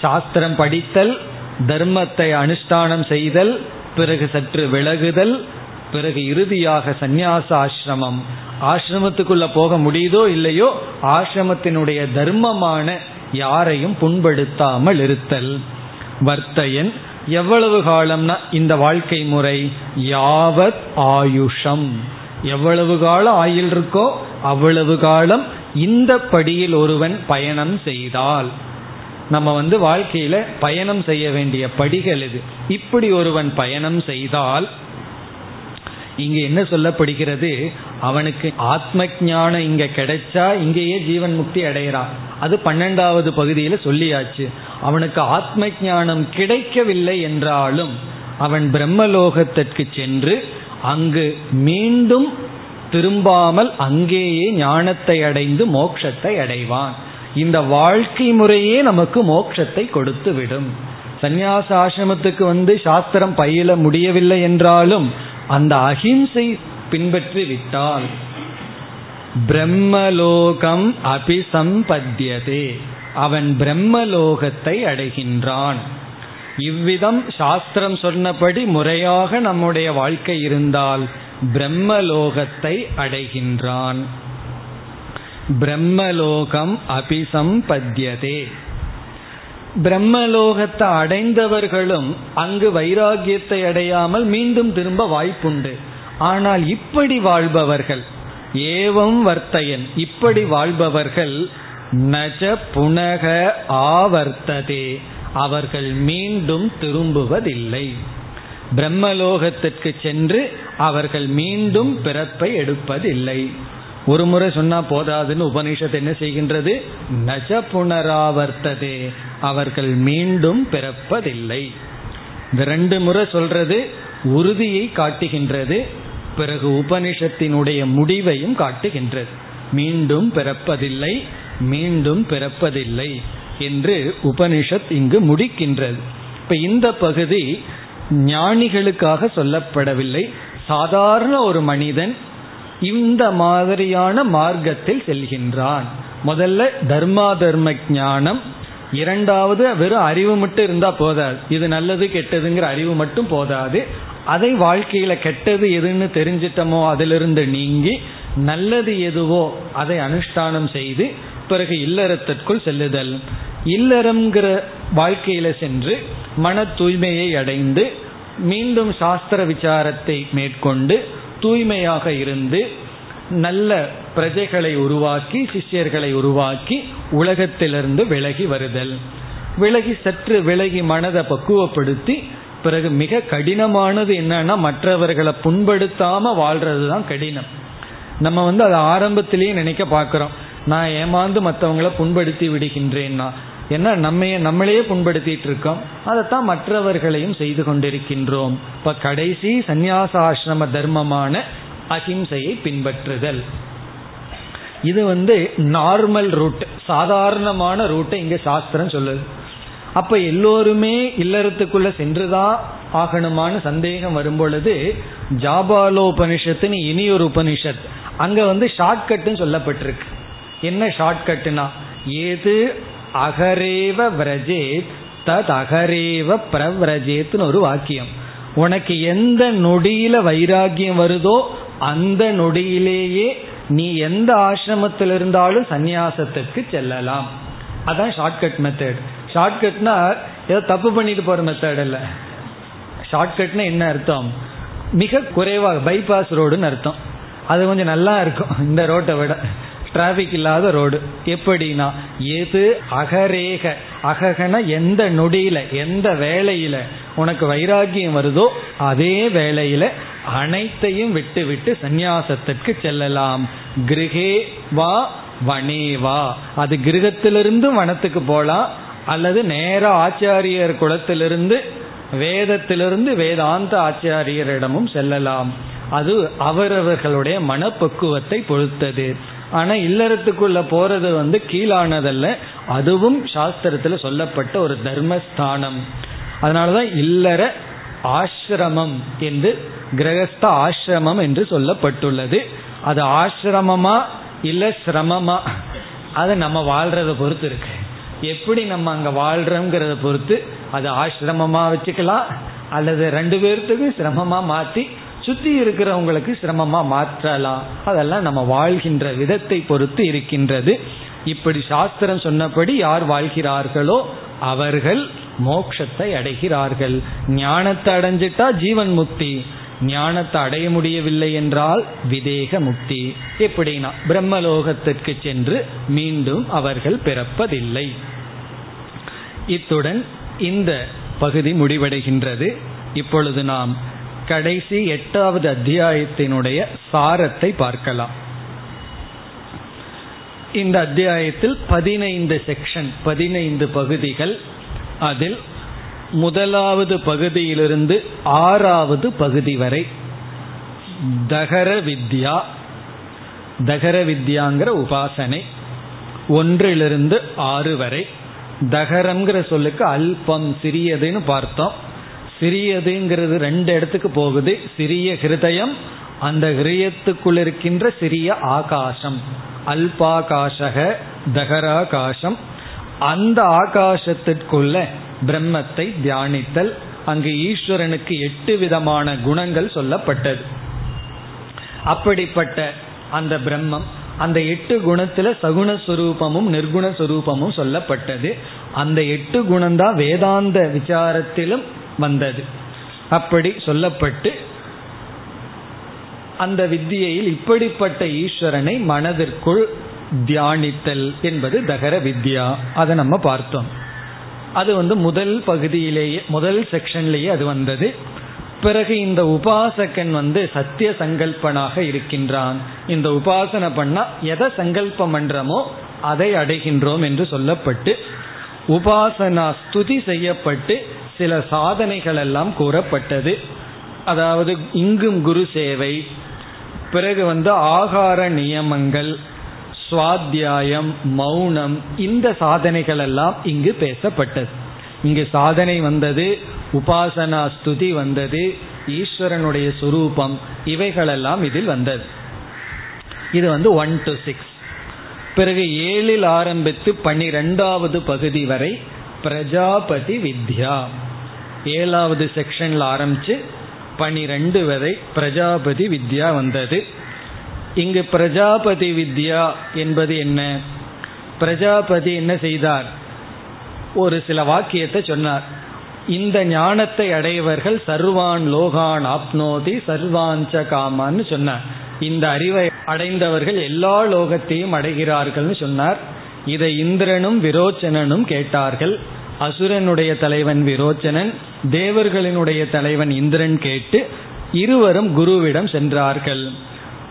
சாஸ்திரம் படித்தல் தர்மத்தை அனுஷ்டானம் செய்தல் பிறகு சற்று விலகுதல் பிறகு இறுதியாக சந்நியாச ஆசிரமம் ஆசிரமத்துக்குள்ள போக முடியுதோ இல்லையோ ஆசிரமத்தினுடைய தர்மமான யாரையும் புண்படுத்தாமல் இருத்தல். வர்த்தையன் எவ்வளவு காலம்னா இந்த வாழ்க்கை முறை? யாவத் ஆயுஷம். எவ்வளவு காலம் ஆயில் இருக்கோ அவ்வளவு காலம் இந்த படியில் ஒருவன் பயணம் செய்தால். நம்ம வந்து வாழ்க்கையில பயணம் செய்ய வேண்டிய படிகள் இது. இப்படி ஒருவன் பயணம் செய்தால் இங்க என்ன சொல்லப்படுகிறது? அவனுக்கு ஆத்ம ஞானம் இங்க கிடைச்சா இங்கேயே ஜீவன் முக்தி அடைகிறான் அது பன்னெண்டாவது பகுதியில் சொல்லியாச்சு. அவனுக்கு ஆத்ம ஞானம் கிடைக்கவில்லை என்றாலும் அவன் பிரம்மலோகத்திற்கு சென்று அங்கு மீண்டும் திரும்பாமல் அங்கேயே ஞானத்தை அடைந்து மோட்சத்தை அடைவான். இந்த வாழ்க்கை முறையே நமக்கு மோட்சத்தை கொடுத்து விடும். சந்நியாச ஆசிரமத்துக்கு வந்து சாஸ்திரம் பயில முடியவில்லை என்றாலும் அந்த அஹிம்சை பின்பற்றி விட்டால் பிரம்மலோகம் அபிசம்பத்தியதே. அவன் பிரம்மலோகத்தை அடைகின்றான். இவ்விதம் சாஸ்திரம் சொன்னபடி முறையாக நம்முடைய வாழ்க்கை இருந்தால் பிரம்மலோகத்தை அடைகின்றான். பிரம்மலோகம் அபிசம்பத்தியதே. பிரம்மலோகத்தை அடைந்தவர்களும் அங்கு வைராகியத்தை அடையாமல் மீண்டும் திரும்ப வாய்ப்புண்டு. ஆனால் இப்படி வாழ்பவர்கள் ஏவம் வர்த்தையன் இப்படி வாழ்பவர்கள் நஜ புனக ஆவர்த்ததே. அவர்கள் மீண்டும் திரும்புவதில்லை. பிரம்மலோகத்திற்கு சென்று அவர்கள் மீண்டும் பிறப்பை எடுப்பதில்லை. ஒரு முறை சொன்னா போதாதுன்னு உபனிஷத் என்ன செய்கின்றது? நஜ புனராவர்த்ததே அவர்கள் மீண்டும் பிறப்பதில்லை. இந்த ரெண்டு முறை சொல்றது உறுதியை காட்டுகின்றது. பிறகு உபனிஷத்தினுடைய முடிவையும் காட்டுகின்றது. மீண்டும் பிறப்பதில்லை மீண்டும் பிறப்பதில்லை என்று உபனிஷத் இங்கு முடிக்கின்றது. இப்ப இந்த பகுதி ஞானிகளுக்காக சொல்லப்படவில்லை. சாதாரண ஒரு மனிதன் இந்த மாதிரியான மார்க்கத்தில் செல்கின்றான். முதல்ல தர்மா தர்ம ஞானம். இரண்டாவது வெறும் அறிவு மட்டும் இருந்தா போதாது. இது நல்லது கெட்டதுங்கிற அறிவு மட்டும் போதாது. அதை வாழ்க்கையில கெட்டது எதுன்னு தெரிஞ்சிட்டமோ அதிலிருந்து நீங்கி நல்லது எதுவோ அதை அனுஷ்டானம் செய்து பிறகு இல்லறத்திற்குள் செல்லுதல். இல்லறம்ங்கிற வாழ்க்கையில சென்று மன தூய்மையை அடைந்து மீண்டும் சாஸ்திர விசாரத்தை மேற்கொண்டு தூய்மையாக இருந்து நல்ல பிரஜைகளை உருவாக்கி சிஷ்யர்களை உருவாக்கி உலகத்திலிருந்து விலகி வருதல். விலகி சற்று விலகி மனதை பக்குவப்படுத்தி பிறகு மிக கடினமானது என்னன்னா மற்றவர்களை புண்படுத்தாம வாழ்றது தான் கடினம். நம்ம வந்து அதை ஆரம்பத்திலேயே நினைக்க பார்க்குறோம். நான் ஏமாந்து மற்றவங்களை புண்படுத்தி விடுகின்றேன்னா ஏன்னா நம்ம நம்மளையே புண்படுத்திட்டு இருக்கோம். அதைத்தான் மற்றவர்களையும் செய்து கொண்டிருக்கின்றோம். இப்ப கடைசி சந்நியாசாசிரம தர்மமான அஹிம்சையை பின்பற்றுதல். இது வந்து நார்மல் ரூட் சாதாரணமான ரூட்டை இங்க சாஸ்திரம் சொல்லுது. அப்ப எல்லோருமே இல்லறத்துக்குள்ள சென்றுதான் ஆகணுமான சந்தேகம் வரும் பொழுது ஜாபாலோபனிஷத்துன்னு இனி ஒரு உபனிஷத் அங்க வந்து ஷார்ட்கட்னு சொல்லப்பட்டிருக்கு. என்ன ஷார்ட்கட்னா ஏது அகரேவ விரஜேத் தத் அகரேவ பிரவ்ரஜேத்னு ஒரு வாக்கியம். உனக்கு எந்த நொடியில வைராகியம் வருதோ அந்த நொடியிலேயே நீ எந்த ஆசிரமத்தில் இருந்தாலும் சந்நியாசத்துக்கு செல்லலாம். அதான் ஷார்ட்கட் மெத்தட் ஷார்ட்கட்னா ஏதோ தப்பு பண்ணிட்டு போற மெத்தட் இல்லை ஷார்ட்கட்னா என்ன அர்த்தம்? மிக குறைவாக பைபாஸ் ரோடுன்னு அர்த்தம். அது கொஞ்சம் நல்லா இருக்கும். இந்த ரோட்டை விட. டிராபிக் இல்லாத ரோடு எப்படின்னா எது அகரேக அககன எந்த நொடியில எந்த வேலையில உனக்கு வைராகியம் வருதோ அதே வேலையில அனைத்தையும் விட்டு விட்டு சந்நியாசத்திற்கு செல்லலாம். கிரகே வா வனே வா. அது கிரகத்திலிருந்து வனத்துக்கு போலாம் அல்லது நேர ஆச்சாரியர் குலத்திலிருந்து வேதத்திலிருந்து வேதாந்த ஆச்சாரியரிடமும் செல்லலாம். அது அவரவர்களுடைய மனப்பக்குவத்தை பொறுத்தது. ஆனா இல்லறத்துக்குள்ள போறது வந்து கீழானதல்ல. அதுவும் சாஸ்திரத்துல சொல்லப்பட்ட ஒரு தர்மஸ்தானம். அதனாலதான் இல்லற ஆசிரமம் என்று கிரகஸ்த ஆசிரமம் என்று சொல்லப்பட்டுள்ளது. அது ஆசிரமமா இல்ல சிரமமா? அது நம்ம வாழ்றத பொறுத்து இருக்கு. எப்படி நம்ம அங்க வாழ்றோங்கிறத பொறுத்து அது ஆசிரமமா வச்சுக்கலாம் அல்லது ரெண்டு பேர்த்துக்கும் சிரமமா மாத்தி சுத்தி இருக்கிறவங்களுக்கு சிரமமா மாற்றலாம். அதெல்லாம் நம்ம வாழ்கின்ற விதத்தை பொறுத்து இருக்கின்றது. இப்படி சாஸ்திரம் சொன்னபடி யார் வாழ்கிறார்களோ அவர்கள் மோட்சத்தை அடைகிறார்கள். ஞானத்தை அடைஞ்சிட்டா ஜீவன் முக்தி. ஞானத்தை அடைய முடியவில்லை என்றால் விதேக முக்தி. எப்படின்னா பிரம்மலோகத்திற்கு சென்று மீண்டும் அவர்கள் பிறப்பதில்லை. இத்துடன் இந்த பகுதி முடிவடைகின்றது. இப்பொழுது நாம் கடைசி எட்டாவது அத்தியாயத்தினுடைய சாரத்தை பார்க்கலாம். இந்த அத்தியாயத்தில் பதினைந்து செக்ஷன் பதினைந்து பகுதிகள். அதில் முதலாவது பகுதியிலிருந்து ஆறாவது பகுதி வரை தகர வித்யா தகர வித்யாங்கிற உபாசனை ஒன்றிலிருந்து ஆறு வரை. தகரம்ங்கிற சொல்லுக்கு அல்பம் சிறியதுன்னு பார்த்தோம். சிறியதுங்கிறது ரெண்டு இடத்துக்கு போகுது. சிறிய ஹிருதயம் அந்த ஹிருயத்துக்குள் இருக்கின்ற சிறிய ஆகாசம். அல்பாகாஷக தகராகாசம் அந்த ஆகாசத்திற்குள்ள பிரம்மத்தை தியானித்தல் அங்கு ஈஸ்வரனுக்கு எட்டு விதமான குணங்கள் சொல்லப்பட்டது. அப்படிப்பட்ட அந்த பிரம்மம் அந்த எட்டு குணத்துல நிர்குண சுரூபமும் சொல்லப்பட்டது. அந்த எட்டு குணம்தான் வேதாந்த விசாரத்திலும் வந்தது. அப்படி சொல்லப்பட்டு அந்த வித்தியையில் இப்படிப்பட்ட ஈஸ்வரனை மனதிற்குள் தியானித்தல் என்பது தகர வித்யா. அதை நம்ம பார்த்தோம். அது வந்து முதல் பகுதியிலேயே முதல் செக்ஷன்லேயே அது வந்தது. பிறகு இந்த உபாசகன் வந்து சத்திய சங்கல்பனாக இருக்கின்றான். இந்த உபாசனை பண்ணா எதை சங்கல்பம் பண்றோமோ அதை அடைகின்றோம் என்று சொல்லப்பட்டு உபாசனா ஸ்துதி செய்யப்பட்டு சில சாதனைகள் எல்லாம் கூறப்பட்டது. அதாவது இங்கும் குரு சேவை பிறகு வந்து ஆகார நியமங்கள் சுவாத்தியாயம் மௌனம் இந்த சாதனைகள் எல்லாம் இங்கு பேசப்பட்டது. இங்கு சாதனை வந்தது உபாசனா ஸ்துதி வந்தது ஈஸ்வரனுடைய சுரூபம் இவைகளெல்லாம் இதில் வந்தது. இது வந்து ஒன் டு சிக்ஸ் பிறகு ஏழில் ஆரம்பித்து பனிரெண்டாவது பகுதி வரை பிரஜாபதி வித்யா. ஏழாவது செக்ஷன்ல ஆரம்பிச்சு பனிரெண்டு வரை பிரஜாபதி வித்யா வந்தது. இங்கு பிரஜாபதி வித்யா என்பது என்ன? பிரஜாபதி என்ன செய்தார்? ஒரு சில வாக்கியத்தை சொன்னார். இந்த ஞானத்தை அடையவர்கள் சர்வான் லோகான் ஆப்னோதி சர்வாஞ்ச காமான்னு சொன்னார். இந்த அறிவை அடைந்தவர்கள் எல்லா லோகத்தையும் அடைகிறார்கள்னு சொன்னார். இதை இந்திரனும் விரோச்சனனும் கேட்டார்கள். அசுரனுடைய தலைவன் விரோச்சனன் தேவர்களினுடைய தலைவன் இந்திரன் கேட்டு இருவரும் குருவிடம் சென்றார்கள்.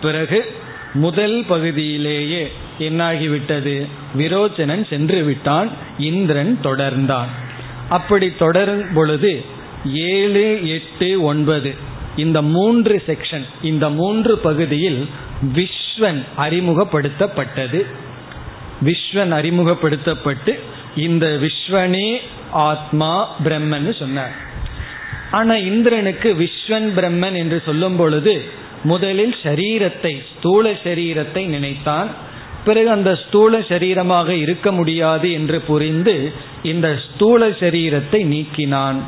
பிறகு முதல் பகுதியிலேயே என்னாகிவிட்டது? விரோச்சனன் சென்று விட்டான் இந்திரன் தொடர்ந்தான். அப்படி தொடரும் பொழுது ஏழு எட்டு ஒன்பது இந்த மூன்று செக்ஷன் இந்த மூன்று பகுதியில் விஸ்வன் அறிமுகப்படுத்தப்பட்டது. விஸ்வன் அறிமுகப்படுத்தப்பட்டு இந்த விஸ்வனே ஆத்மா பிரம்மன் சொன்னார். ஆனா இந்திரனுக்கு விஸ்வன் பிரம்மன் என்று சொல்லும் பொழுது முதலில் சரீரத்தை ஸ்தூல சரீரத்தை நினைத்தான். பிறகு அந்த ஸ்தூல சரீரமாக இருக்க முடியாது என்று புரிந்து இந்த ஸ்தூல சரீரத்தை நீக்கினான்.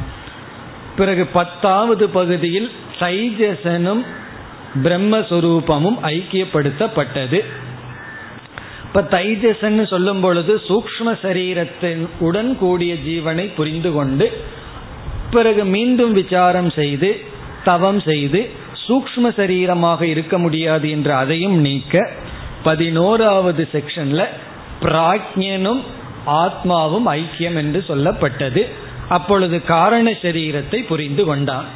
பிறகு பத்தாவது பகுதியில் சைஜசனும் பிரம்மஸ்வரூபமும் ஐக்கியப்படுத்தப்பட்டது. இப்ப தைஜசன்னு சொல்லும் பொழுது சூக்ம சரீரத்தின் உடன் கூடிய ஜீவனை புரிந்து கொண்டு பிறகு மீண்டும் விசாரம் செய்து தவம் செய்து சூக்ம சரீரமாக இருக்க முடியாது என்று அதையும் நீக்க பதினோராவது செக்ஷன்ல பிராக்ஞனும் ஆத்மாவும் ஐக்கியம் என்று சொல்லப்பட்டது. அப்பொழுது காரண சரீரத்தை புரிந்து கொண்டான்.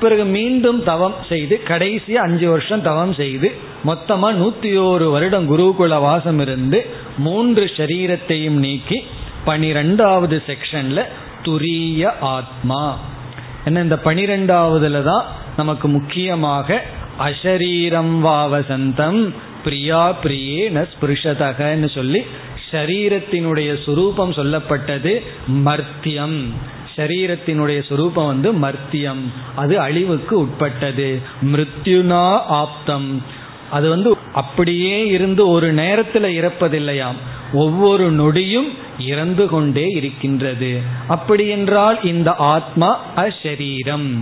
பிறகு மீண்டும் தவம் செய்து கடைசி அஞ்சு வருஷம் தவம் செய்து மொத்தமா நூத்தி ஓரு வருடம் குருகுல வாசம் இருந்து மூன்று சரீரத்தையும் நீக்கி பனிரெண்டாவது செக்ஷன்ல துரிய ஆத்மா. என்ன இந்த பனிரெண்டாவதுல தான் நமக்கு முக்கியமாக அசரீரம் வாவசந்தம் பிரியா பிரியே ந ஸ்பிருஷதகன்னு சொல்லி ஷரீரத்தினுடைய சுரூபம் சொல்லப்பட்டது மர்த்தியம். சரீரத்தினுடைய சுரூபம் வந்து மர்த்தியம். அது அழிவுக்கு உட்பட்டது. மிருத்யுனா ஆப்தம். அது வந்து அப்படியே இருந்து ஒரு நேரத்தில் இறப்பதில்லையாம். ஒவ்வொரு நொடியும் இறந்து கொண்டே இருக்கின்றது. அப்படி என்றால் இந்த ஆத்மா அஷரீரம்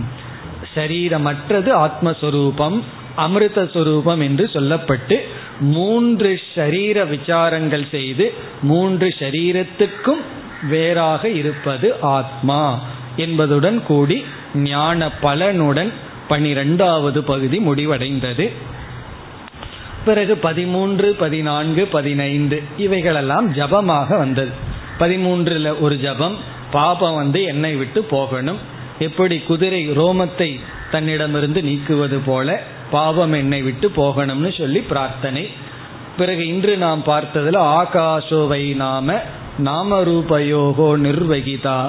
சரீரமற்றது ஆத்மஸ்வரூபம் அமிர்த சுரூபம் என்று சொல்லப்பட்டு மூன்று ஷரீர விசாரங்கள் செய்து மூன்று ஷரீரத்துக்கும் வேறாக இருப்பது ஆத்மா என்பதுடன் கூடி ஞான பலனுடன் பனிரெண்டாவது பகுதி முடிவடைந்தது. பிறகு பதிமூன்று பதினான்கு பதினைந்து இவைகளெல்லாம் ஜபமாக வந்தது. பதிமூன்றுல ஒரு ஜபம் பாபம் வந்து என்னை விட்டு போகணும். எப்படி குதிரை ரோமத்தை தன்னிடமிருந்து நீக்குவது போல பாவம் என்னை விட்டு போகணும்னு சொல்லி பிரார்த்தனை. பிறகு இன்று நாம் பார்த்ததுல ஆகாஷோவை நாம நாம ரூபயோகோ நிர்வகிதா.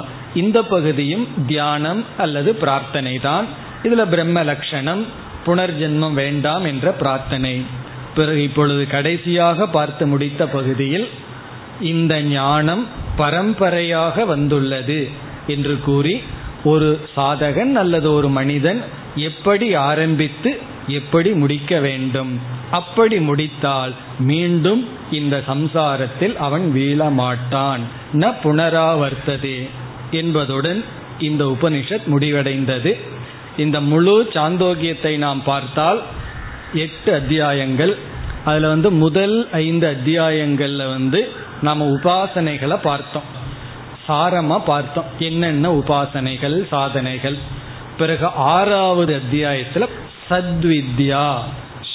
இந்த பகுதியும் தியானம் அல்லது பிரார்த்தனை தான் இதுல பிரம்ம லட்சணம் புனர்ஜென்மம் வேண்டாம் என்ற பிரார்த்தனை. பிறகு இப்பொழுது கடைசியாக பார்த்து முடித்த பகுதியில் இந்த ஞானம் பரம்பரையாக வந்துள்ளது என்று கூறி ஒரு சாதகன் அல்லது ஒரு மனிதன் எப்படி ஆரம்பித்து எப்படி முடிக்க வேண்டும்? அப்படி முடித்தால் மீண்டும் இந்த சம்சாரத்தில் அவன் வீழ மாட்டான். ந புனராவர்த்ததே என்பதுடன் இந்த உபனிஷத் முடிவடைந்தது. இந்த முழு சாந்தோக்கியத்தை நாம் பார்த்தால் எட்டு அத்தியாயங்கள் அதில் வந்து முதல் ஐந்து அத்தியாயங்களில் வந்து நம்ம உபாசனைகளை பார்த்தோம். சாரமாக பார்த்தோம். என்னென்ன உபாசனைகள் சாதனைகள்? பிறகு ஆறாவது அத்தியாயத்தில் சத்வித்யா.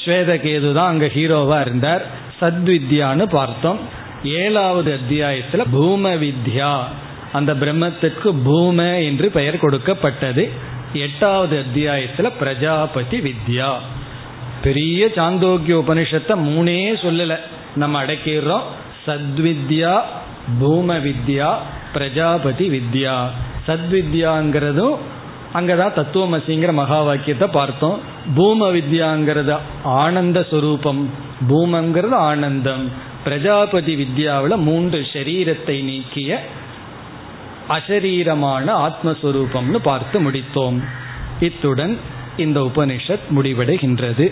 ஸ்வேதகேது தான் அங்கே ஹீரோவாக இருந்தார். சத்வித்யான்னு பார்த்தோம். ஏழாவது அத்தியாயத்தில் பூம வித்யா அந்த பிரம்மத்திற்கு பூம என்று பெயர் கொடுக்கப்பட்டது. எட்டாவது அத்தியாயத்தில் பிரஜாபதி வித்யா. பெரிய சாந்தோக்கிய உபனிஷத்தை மூணே சொல்லல. நம்ம அடக்கிடுறோம். சத்வித்யா பூம வித்யா பிரஜாபதி வித்யா. சத்வித்யாங்கிறதும் அங்கதான் தத்துவமசிங்கிற மகா வாக்கியத்தை பார்த்தோம். பூம வித்யாங்கிறது ஆனந்த சுரூபம். பூமங்கிறது ஆனந்தம். பிரஜாபதி வித்யாவில் மூன்று சரீரத்தை நீக்கிய அசரீரமான ஆத்மஸ்வரூபம்னு பார்த்து முடித்தோம். இத்துடன் இந்த உபனிஷத் முடிவடைகின்றது.